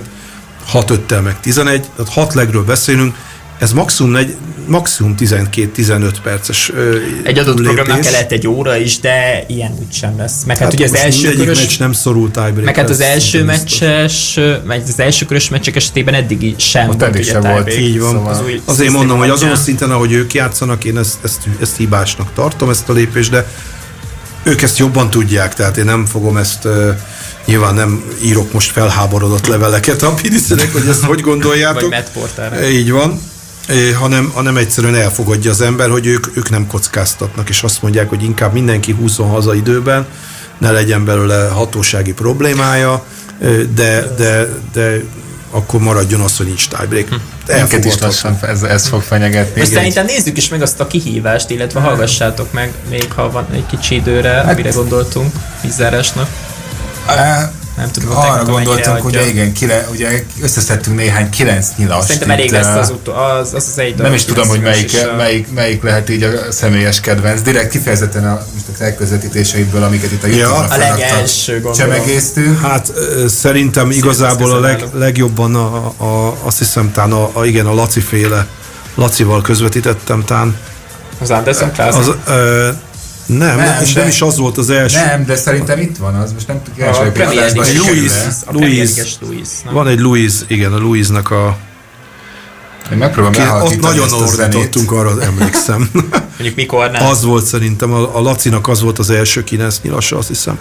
6-5-tel meg 11, tehát hat legről beszélünk, ez maximum, egy, maximum 12-15 perces ö, Egy adott lépés. programnak kell lehet egy óra is, de ilyen úgy sem lesz. Meg hát, hát ugye az első körös, meccs nem szorul tiebreak. meg hát az első meccses, meg az első körös meccsek esetében eddig sem Ott volt eddig ugye sem volt. Így van. Szóval- Az új Azért mondom, hogy azon a szinten, ahogy ők játszanak, én ezt, ezt, ezt hibásnak tartom, ezt a lépést, de ők ezt jobban tudják, tehát én nem fogom ezt, uh, nyilván nem írok most felháborodott leveleket a Pidiszenek, hogy ezt hogy gondoljátok. Vagy Matt Porterre. Így van. Hanem, hanem egyszerűen elfogadja az ember, hogy ők, ők nem kockáztatnak, és azt mondják, hogy inkább mindenki húzzon haza időben, ne legyen belőle hatósági problémája, de, de, de akkor maradjon az, hogy nincs tiebreak. Minket is lassan ez, ez fog fenyegetni. Most szerintem nézzük is meg azt a kihívást, illetve hallgassátok meg, még ha van egy kicsi időre, Hát- amire gondoltunk vízárásnak. Nem tudom, Arra mennyire gondoltunk, hogy igen, kile, ugye összeszedtünk néhány kilenc nyilast. Szerintem elég lesz az, utó, az, az, az egy Nem is tudom, hogy melyik, a- melyik, melyik lehet így a személyes kedvenc. Direkt kifejezetten a, a elközvetítéseiből, amiket itt a youtube A legelső, gondolom. Csemegéztünk. Hát szerintem igazából a leg, legjobban a, a, azt hiszem tán a, a, igen, a Laci féle Lacival közvetítettem tán. Az Anderson. Az, ö, nem, Nem, nem, és de- nem is az volt az első. Nem, de szerintem itt van az, most nem tudjuk a első Louis. League-es Louis. nem? Van egy Louise, igen, a Louise-nak a... Én megpróbálom Ki, ott elhalkítani nagyon ordítottunk, arra emlékszem. [LAUGHS] Mondjuk mikor nem. az volt szerintem, a, a Lacinak az volt az első kilenc nyilasa, azt hiszem.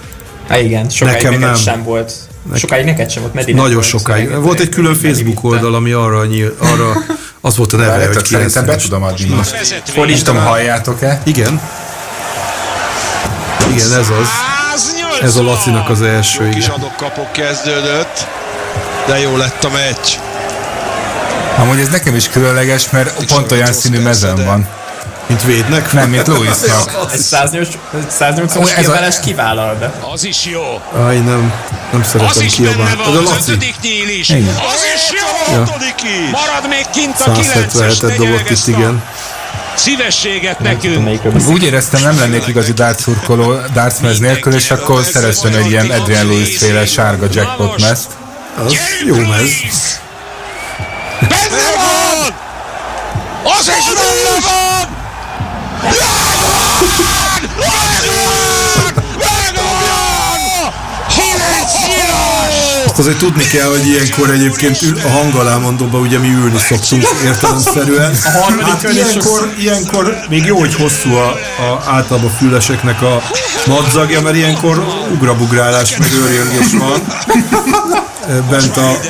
Há, igen, sokáig Nekem neked nem. sem volt. Sokáig neked sem volt, Medi Nagyon volt, sokáig. Volt egy külön Facebook oldal, ami arra, nyíl, arra az volt a neve, hogy kilenc szerintem be tudom adni tudom, halljátok-e? Igen. Igen, ez az. Ez a Lacinak az első, Jó kis adok-kapok kezdődött, de jó lett a meccs. Amúgy ez nekem is különleges, mert pont olyan színű mezem van. Mint védnek? Nem, mint Louisnak. [LAUGHS] Egy 180 Ó, as ez a- kiabálás kivállal be. Az is jó. Aj, nem, nem Az szeretem kiabálni. Az a Laci. Igen. Az is jó, Ja. Marad még kint a 177-et 9-es, dobott itt, igen. Szívességet nekünk. Úgy éreztem, nem lennék igazi darts szurkoló darts mez nélkül, és akkor szereztem egy ilyen Adrian Lewis féle sárga jackpot mezt. Az jó mez. Benne van! Az is benne van! Azért tudni kell, hogy ilyenkor egyébként ül, a hangalámondóban ugye mi ülni szoktunk értelemszerűen. A harmadik hát ilyenkor, ilyenkor még jó, hogy hosszú a, a általában füleseknek a madzagja, mert ilyenkor ugrabugrálás meg őrjöngés van. Bent a,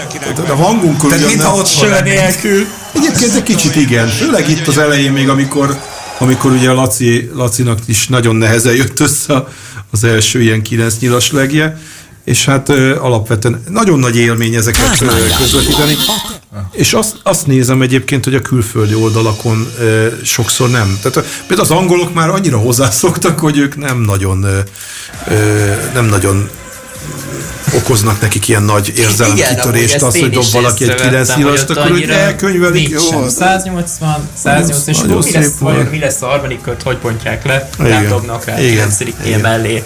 a hangunkon Tehát mintha nem- ott Sör nélkül. Egyébként egy kicsit igen, főleg itt az elején még, amikor, amikor ugye a Laci, Lacinak is nagyon nehezen jött össze az első ilyen kilenc nyilas legje, és hát ö, alapvetően nagyon nagy élmény ezeket ö, közvetíteni. És azt, azt nézem egyébként, hogy a külföldi oldalakon ö, sokszor nem. Tehát például az angolok már annyira hozzászoktak, hogy ők nem nagyon ö, nem nagyon okoznak nekik ilyen nagy érzelemkitörést, az, hogy dob valaki egy 9 nyilast, akkor úgy elkönyvelik. Jó, hát 180, 180, és mi lesz, mi lesz a harmadik kört, hogy pontják le? Nem dobnak rá a Igen. 9 Igen. mellé.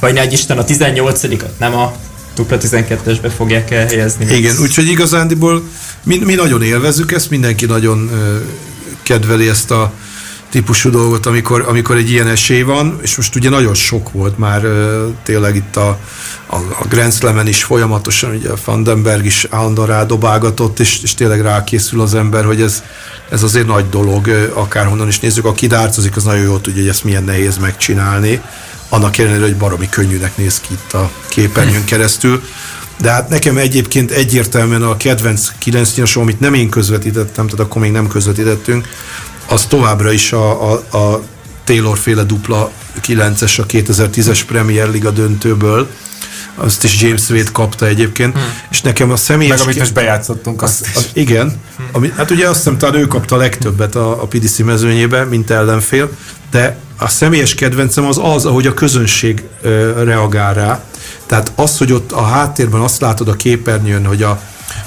Vagy ne Isten a 18-at nem a dupla 12-esbe fogják elhelyezni. Igen, úgyhogy igazándiból mi, mi nagyon élvezzük ezt, mindenki nagyon ö, kedveli ezt a típusú dolgot, amikor, amikor egy ilyen esély van, és most ugye nagyon sok volt már ö, tényleg itt a, a, a Grand Slam-en is folyamatosan, ugye a Vandenberg is állandóan rádobálgatott, és, és tényleg rákészül az ember, hogy ez, ez azért nagy dolog, akárhonnan is nézzük, aki dárcozik, az nagyon jól tudja, hogy ezt milyen nehéz megcsinálni, annak ellenére, hogy baromi könnyűnek néz ki itt a képernyőn [LAUGHS] keresztül. De hát nekem egyébként egyértelműen a kedvenc 9 nyilasom, amit nem én közvetítettem, tehát akkor még nem közvetítettünk, az továbbra is a, a, a Taylor féle dupla 9-es, a 2010-es Premier Liga döntőből, azt is James Wade kapta egyébként, hmm. és nekem a személyes... Meg amit most bejátszottunk, azt is. Az, igen. Ami, hát ugye azt hiszem, talán ő kapta a legtöbbet a, a PDC mezőnyébe, mint ellenfél, de a személyes kedvencem az az, ahogy a közönség ö, reagál rá. Tehát az, hogy ott a háttérben azt látod a képernyőn, hogy a,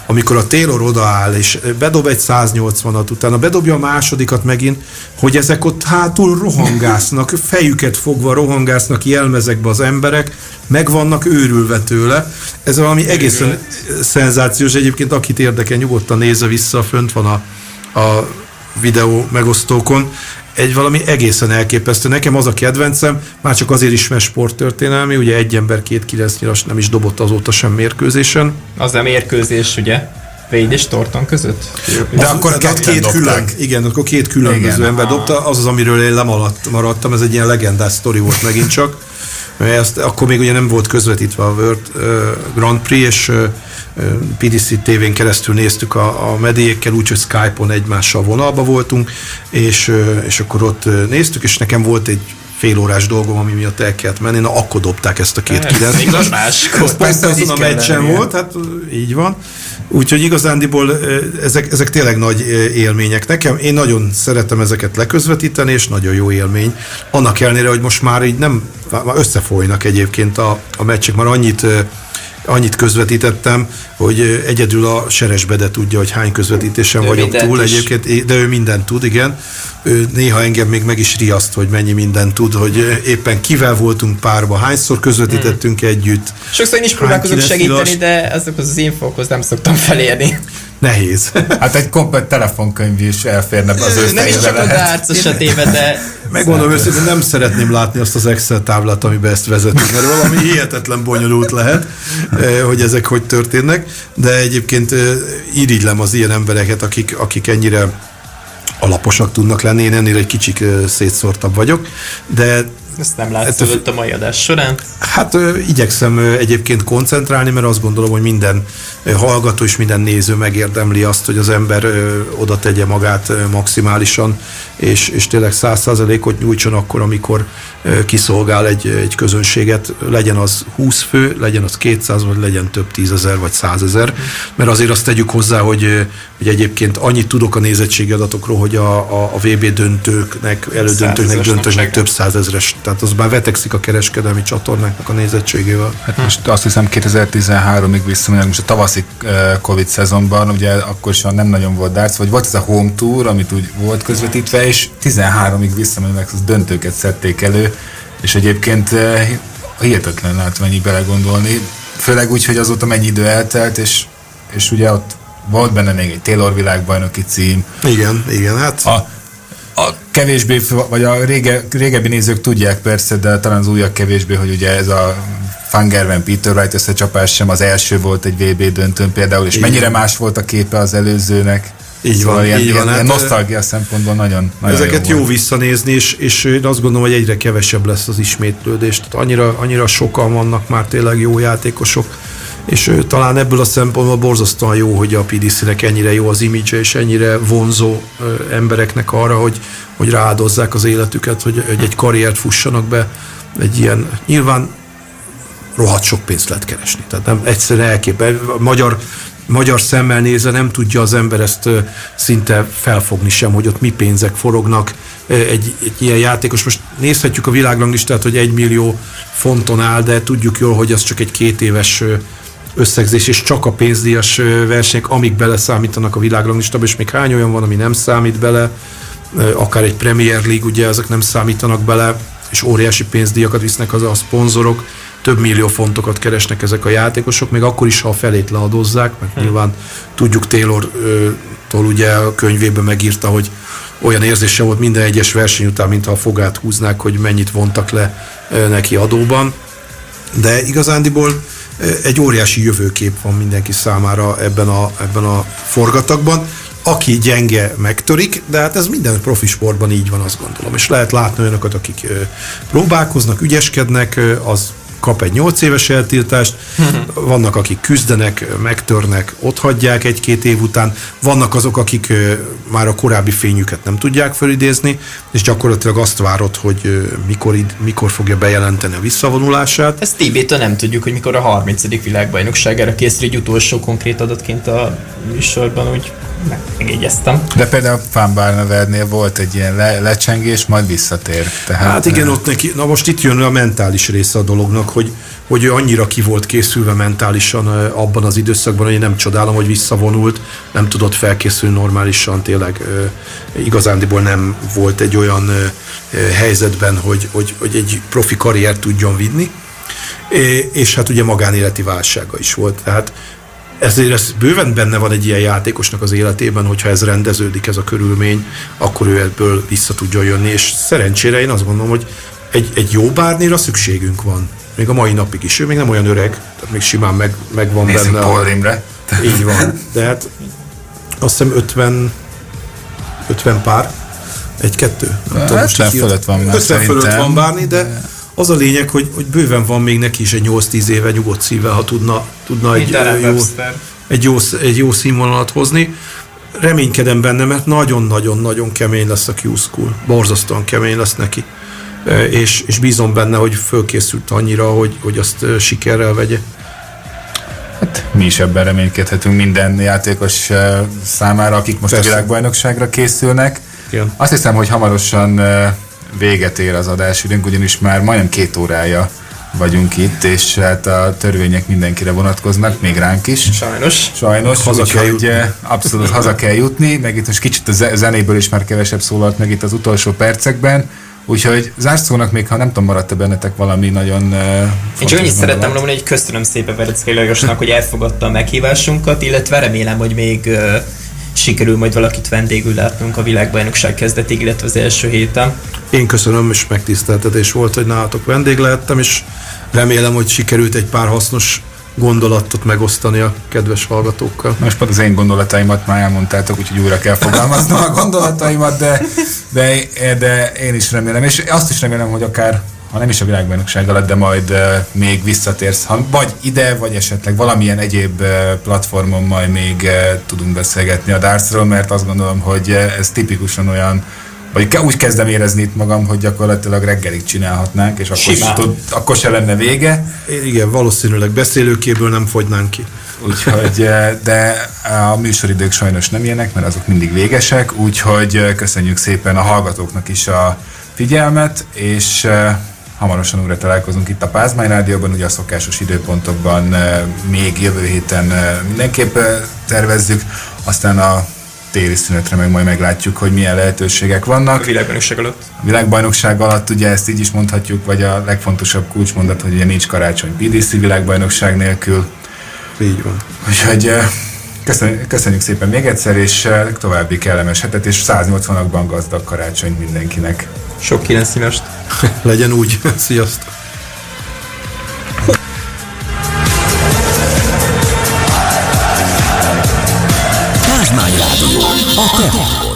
amikor a Taylor odaáll, és bedob egy 180-at, utána bedobja a másodikat megint, hogy ezek ott hátul rohangásznak, fejüket fogva rohangásznak jelmezekbe az emberek, meg vannak őrülve tőle. Ez valami egészen szenzációs. Egyébként akit érdekel, nyugodtan nézze vissza, fönt van a, a videó megosztókon. Egy valami egészen elképesztő. Nekem az a kedvencem, már csak azért is, mert sporttörténelmi, ugye egy ember két kilenc nyilas nem is dobott azóta sem mérkőzésen. Az nem érkőzés, ugye? Wade és Torton között? De akkor Tehát ketten két dobták. külön, igen, akkor két különböző Igen. ember dobta, az az, amiről én lemaradt, maradtam, ez egy ilyen legendás sztori volt megint csak. Ezt, akkor még ugye nem volt közvetítve a World Grand Prix, és PDC tévén keresztül néztük a, a mediékkel, úgyhogy Skype-on egymással vonalba voltunk, és, és akkor ott néztük, és nekem volt egy fél órás dolgom, ami miatt el kellett menni, na akkor dobták ezt a két kilenc Mikor máskor. ez persze azon a meccsen volt, hát így van. Úgyhogy igazándiból ezek, ezek tényleg nagy élmények. Nekem, én nagyon szeretem ezeket leközvetíteni, és nagyon jó élmény. Annak ellenére, hogy most már így nem, már összefolynak egyébként a, a meccsek, már annyit annyit közvetítettem, hogy egyedül a Seres Bede tudja, hogy hány közvetítésen Ő vagyok túl is. egyébként, de ő mindent tud, igen. Ő néha engem még meg is riaszt, hogy mennyi mindent tud, hogy éppen kivel voltunk párba, hányszor közvetítettünk együtt. Sokszor én is próbálkozok segíteni, de azokhoz az infókhoz nem szoktam felérni. Nehéz. Hát egy komplet telefonkönyv is elférne az ő Nem is csak fejébe a lehet. dárc esetében, de Megmondom őszintén, nem szeretném látni azt az Excel táblát, amiben ezt vezetünk, mert valami hihetetlen bonyolult lehet, eh, hogy ezek hogy történnek, de egyébként irigylem az ilyen embereket, akik, akik ennyire alaposak tudnak lenni, én ennél egy kicsit eh, szétszórtabb vagyok, de ezt nem Ettől látszódott a mai adás során. Hát igyekszem egyébként koncentrálni, mert azt gondolom, hogy minden hallgató és minden néző megérdemli azt, hogy az ember oda tegye magát maximálisan, és, és tényleg száz százalékot nyújtson akkor, amikor kiszolgál egy, egy közönséget, legyen az 20 fő, legyen az 200, vagy legyen több tízezer, vagy százezer, mert azért azt tegyük hozzá, hogy, hogy egyébként annyit tudok a nézettségi adatokról, hogy a, a, a VB döntőknek, elődöntőknek, döntőknek több százezres, tehát az már vetekszik a kereskedelmi csatornáknak a nézettségével. Hát most azt hiszem 2013-ig visszamegyek, most a tavaszi Covid szezonban, ugye akkor is nem nagyon volt darts, vagy volt ez a home tour, amit úgy volt közvetítve, és 13-ig visszamegyek, az döntőket szedték elő, és egyébként hihetetlen látványi belegondolni, főleg úgy, hogy azóta mennyi idő eltelt, és, és ugye ott volt benne még egy Taylor világbajnoki cím, Igen, igen, hát a, a kevésbé, vagy a rége, régebbi nézők tudják persze, de talán az újak kevésbé, hogy ugye ez a Fangerven Peter Wright összecsapás sem az első volt egy VB döntőn például, és Igen. mennyire más volt a képe az előzőnek. Így szóval van, ilyen, így van. Ilyen, hát, nosztalgia szempontból nagyon, nagyon Ezeket jó, jó visszanézni, és, és én azt gondolom, hogy egyre kevesebb lesz az ismétlődés. Tehát annyira, annyira sokan vannak már tényleg jó játékosok, és talán ebből a szempontból borzasztóan jó, hogy a PDC-nek ennyire jó az image és ennyire vonzó embereknek arra, hogy, hogy rááldozzák az életüket, hogy, hogy egy karriert fussanak be egy ilyen, nyilván rohadt sok pénzt lehet keresni. Tehát nem egyszerűen elképel. Magyar, magyar szemmel nézve nem tudja az ember ezt szinte felfogni sem, hogy ott mi pénzek forognak egy, egy ilyen játékos. Most nézhetjük a világranglistát, hogy egy millió fonton áll, de tudjuk jól, hogy az csak egy két éves összegzés, és csak a pénzdíjas versenyek, amik beleszámítanak a világranglistába, és még hány olyan van, ami nem számít bele, akár egy Premier League, ugye ezek nem számítanak bele, és óriási pénzdíjakat visznek az a szponzorok, több millió fontokat keresnek ezek a játékosok, még akkor is, ha a felét leadozzák, mert hmm. nyilván tudjuk Taylor-tól ugye a könyvében megírta, hogy olyan érzése volt minden egyes verseny után, mintha a fogát húznák, hogy mennyit vontak le neki adóban. De igazándiból egy óriási jövőkép van mindenki számára ebben a, ebben a forgatagban. Aki gyenge, megtörik, de hát ez minden profi sportban így van, azt gondolom. És lehet látni olyanokat, akik próbálkoznak, ügyeskednek, az kap egy 8 éves eltiltást, [LAUGHS] vannak, akik küzdenek, megtörnek, ott hagyják egy-két év után, vannak azok, akik már a korábbi fényüket nem tudják felidézni, és gyakorlatilag azt várod, hogy mikor, mikor fogja bejelenteni a visszavonulását. Ezt tb nem tudjuk, hogy mikor a 30. világbajnokságára készül egy utolsó konkrét adatként a műsorban, úgy megjegyeztem. De például Fán Barnevernél volt egy ilyen le, lecsengés, majd visszatér. Tehát, hát igen, ott neki, na most itt jön a mentális része a dolognak, hogy, hogy ő annyira ki volt készülve mentálisan abban az időszakban, hogy én nem csodálom, hogy visszavonult, nem tudott felkészülni normálisan, tényleg igazándiból nem volt egy olyan helyzetben, hogy, hogy, hogy egy profi karriert tudjon vinni, és hát ugye magánéleti válsága is volt. Tehát ezért ez bőven benne van egy ilyen játékosnak az életében, hogyha ez rendeződik, ez a körülmény, akkor ő ebből vissza tudja jönni, és szerencsére én azt gondolom, hogy egy, egy jó bárnira szükségünk van. Még a mai napig is. Ő még nem olyan öreg, tehát még simán meg, megvan Nézzük benne. Paul Rimre. Így van. De hát azt hiszem 50, 50 pár, egy-kettő. Hát, fölött van már 50 fölött van bárni, de az a lényeg, hogy, hogy bőven van még neki is egy 8-10 éve nyugodt szíve, ha tudna, tudna egy, jó, egy, jó, egy jó színvonalat hozni. Reménykedem benne, mert nagyon-nagyon-nagyon kemény lesz a Q-School. Borzasztóan kemény lesz neki. És, és bízom benne, hogy fölkészült annyira, hogy, hogy azt sikerrel vegye. Hát mi is ebben reménykedhetünk minden játékos számára, akik most Persze. a világbajnokságra készülnek. Igen. Azt hiszem, hogy hamarosan véget ér az adásidőnk, ugyanis már majdnem két órája vagyunk itt, és hát a törvények mindenkire vonatkoznak, még ránk is. Sajnos. Sajnos, haza kell jutni. Eh, abszolút haza kell jutni, meg itt most kicsit a zenéből is már kevesebb szólalt meg itt az utolsó percekben, Úgyhogy zárszónak még, ha nem tudom, maradt-e bennetek valami nagyon uh, Én csak annyit szerettem mondani, hogy köszönöm szépen Vereckei Lajosnak, hogy elfogadta a meghívásunkat, illetve remélem, hogy még uh, sikerül majd valakit vendégül látnunk a világbajnokság kezdetig, illetve az első héten. Én köszönöm, és megtiszteltetés volt, hogy nálatok vendég lehettem, és remélem, hogy sikerült egy pár hasznos gondolatot megosztani a kedves hallgatókkal. Most pont az én gondolataimat már elmondtátok, úgyhogy újra kell fogalmaznom a gondolataimat, de, de, de én is remélem, és azt is remélem, hogy akár ha nem is a világbajnokság alatt, de majd még visszatérsz, ha, vagy ide, vagy esetleg valamilyen egyéb platformon majd még tudunk beszélgetni a dartsról, mert azt gondolom, hogy ez tipikusan olyan vagy úgy kezdem érezni itt magam, hogy gyakorlatilag reggelig csinálhatnánk, és akkor, se, tud, akkor se lenne vége. Igen, valószínűleg beszélőkéből nem fogynánk ki. Úgyhogy, de a műsoridők sajnos nem ilyenek, mert azok mindig végesek, úgyhogy köszönjük szépen a hallgatóknak is a figyelmet, és hamarosan újra találkozunk itt a Pázmány Rádióban, ugye a szokásos időpontokban még jövő héten mindenképp tervezzük, aztán a téli szünetre meg majd meglátjuk, hogy milyen lehetőségek vannak. A világbajnokság alatt. A világbajnokság alatt ugye ezt így is mondhatjuk, vagy a legfontosabb kulcsmondat, hogy ugye nincs karácsony PDC világbajnokság nélkül. Így van. Úgyhogy Köszönjük, köszönjük szépen még egyszer, és további kellemes hetet, és 180-akban gazdag karácsonyt mindenkinek. Sok kilenc szívest. [LAUGHS] Legyen úgy. [LAUGHS] Sziasztok. Rádió. A te.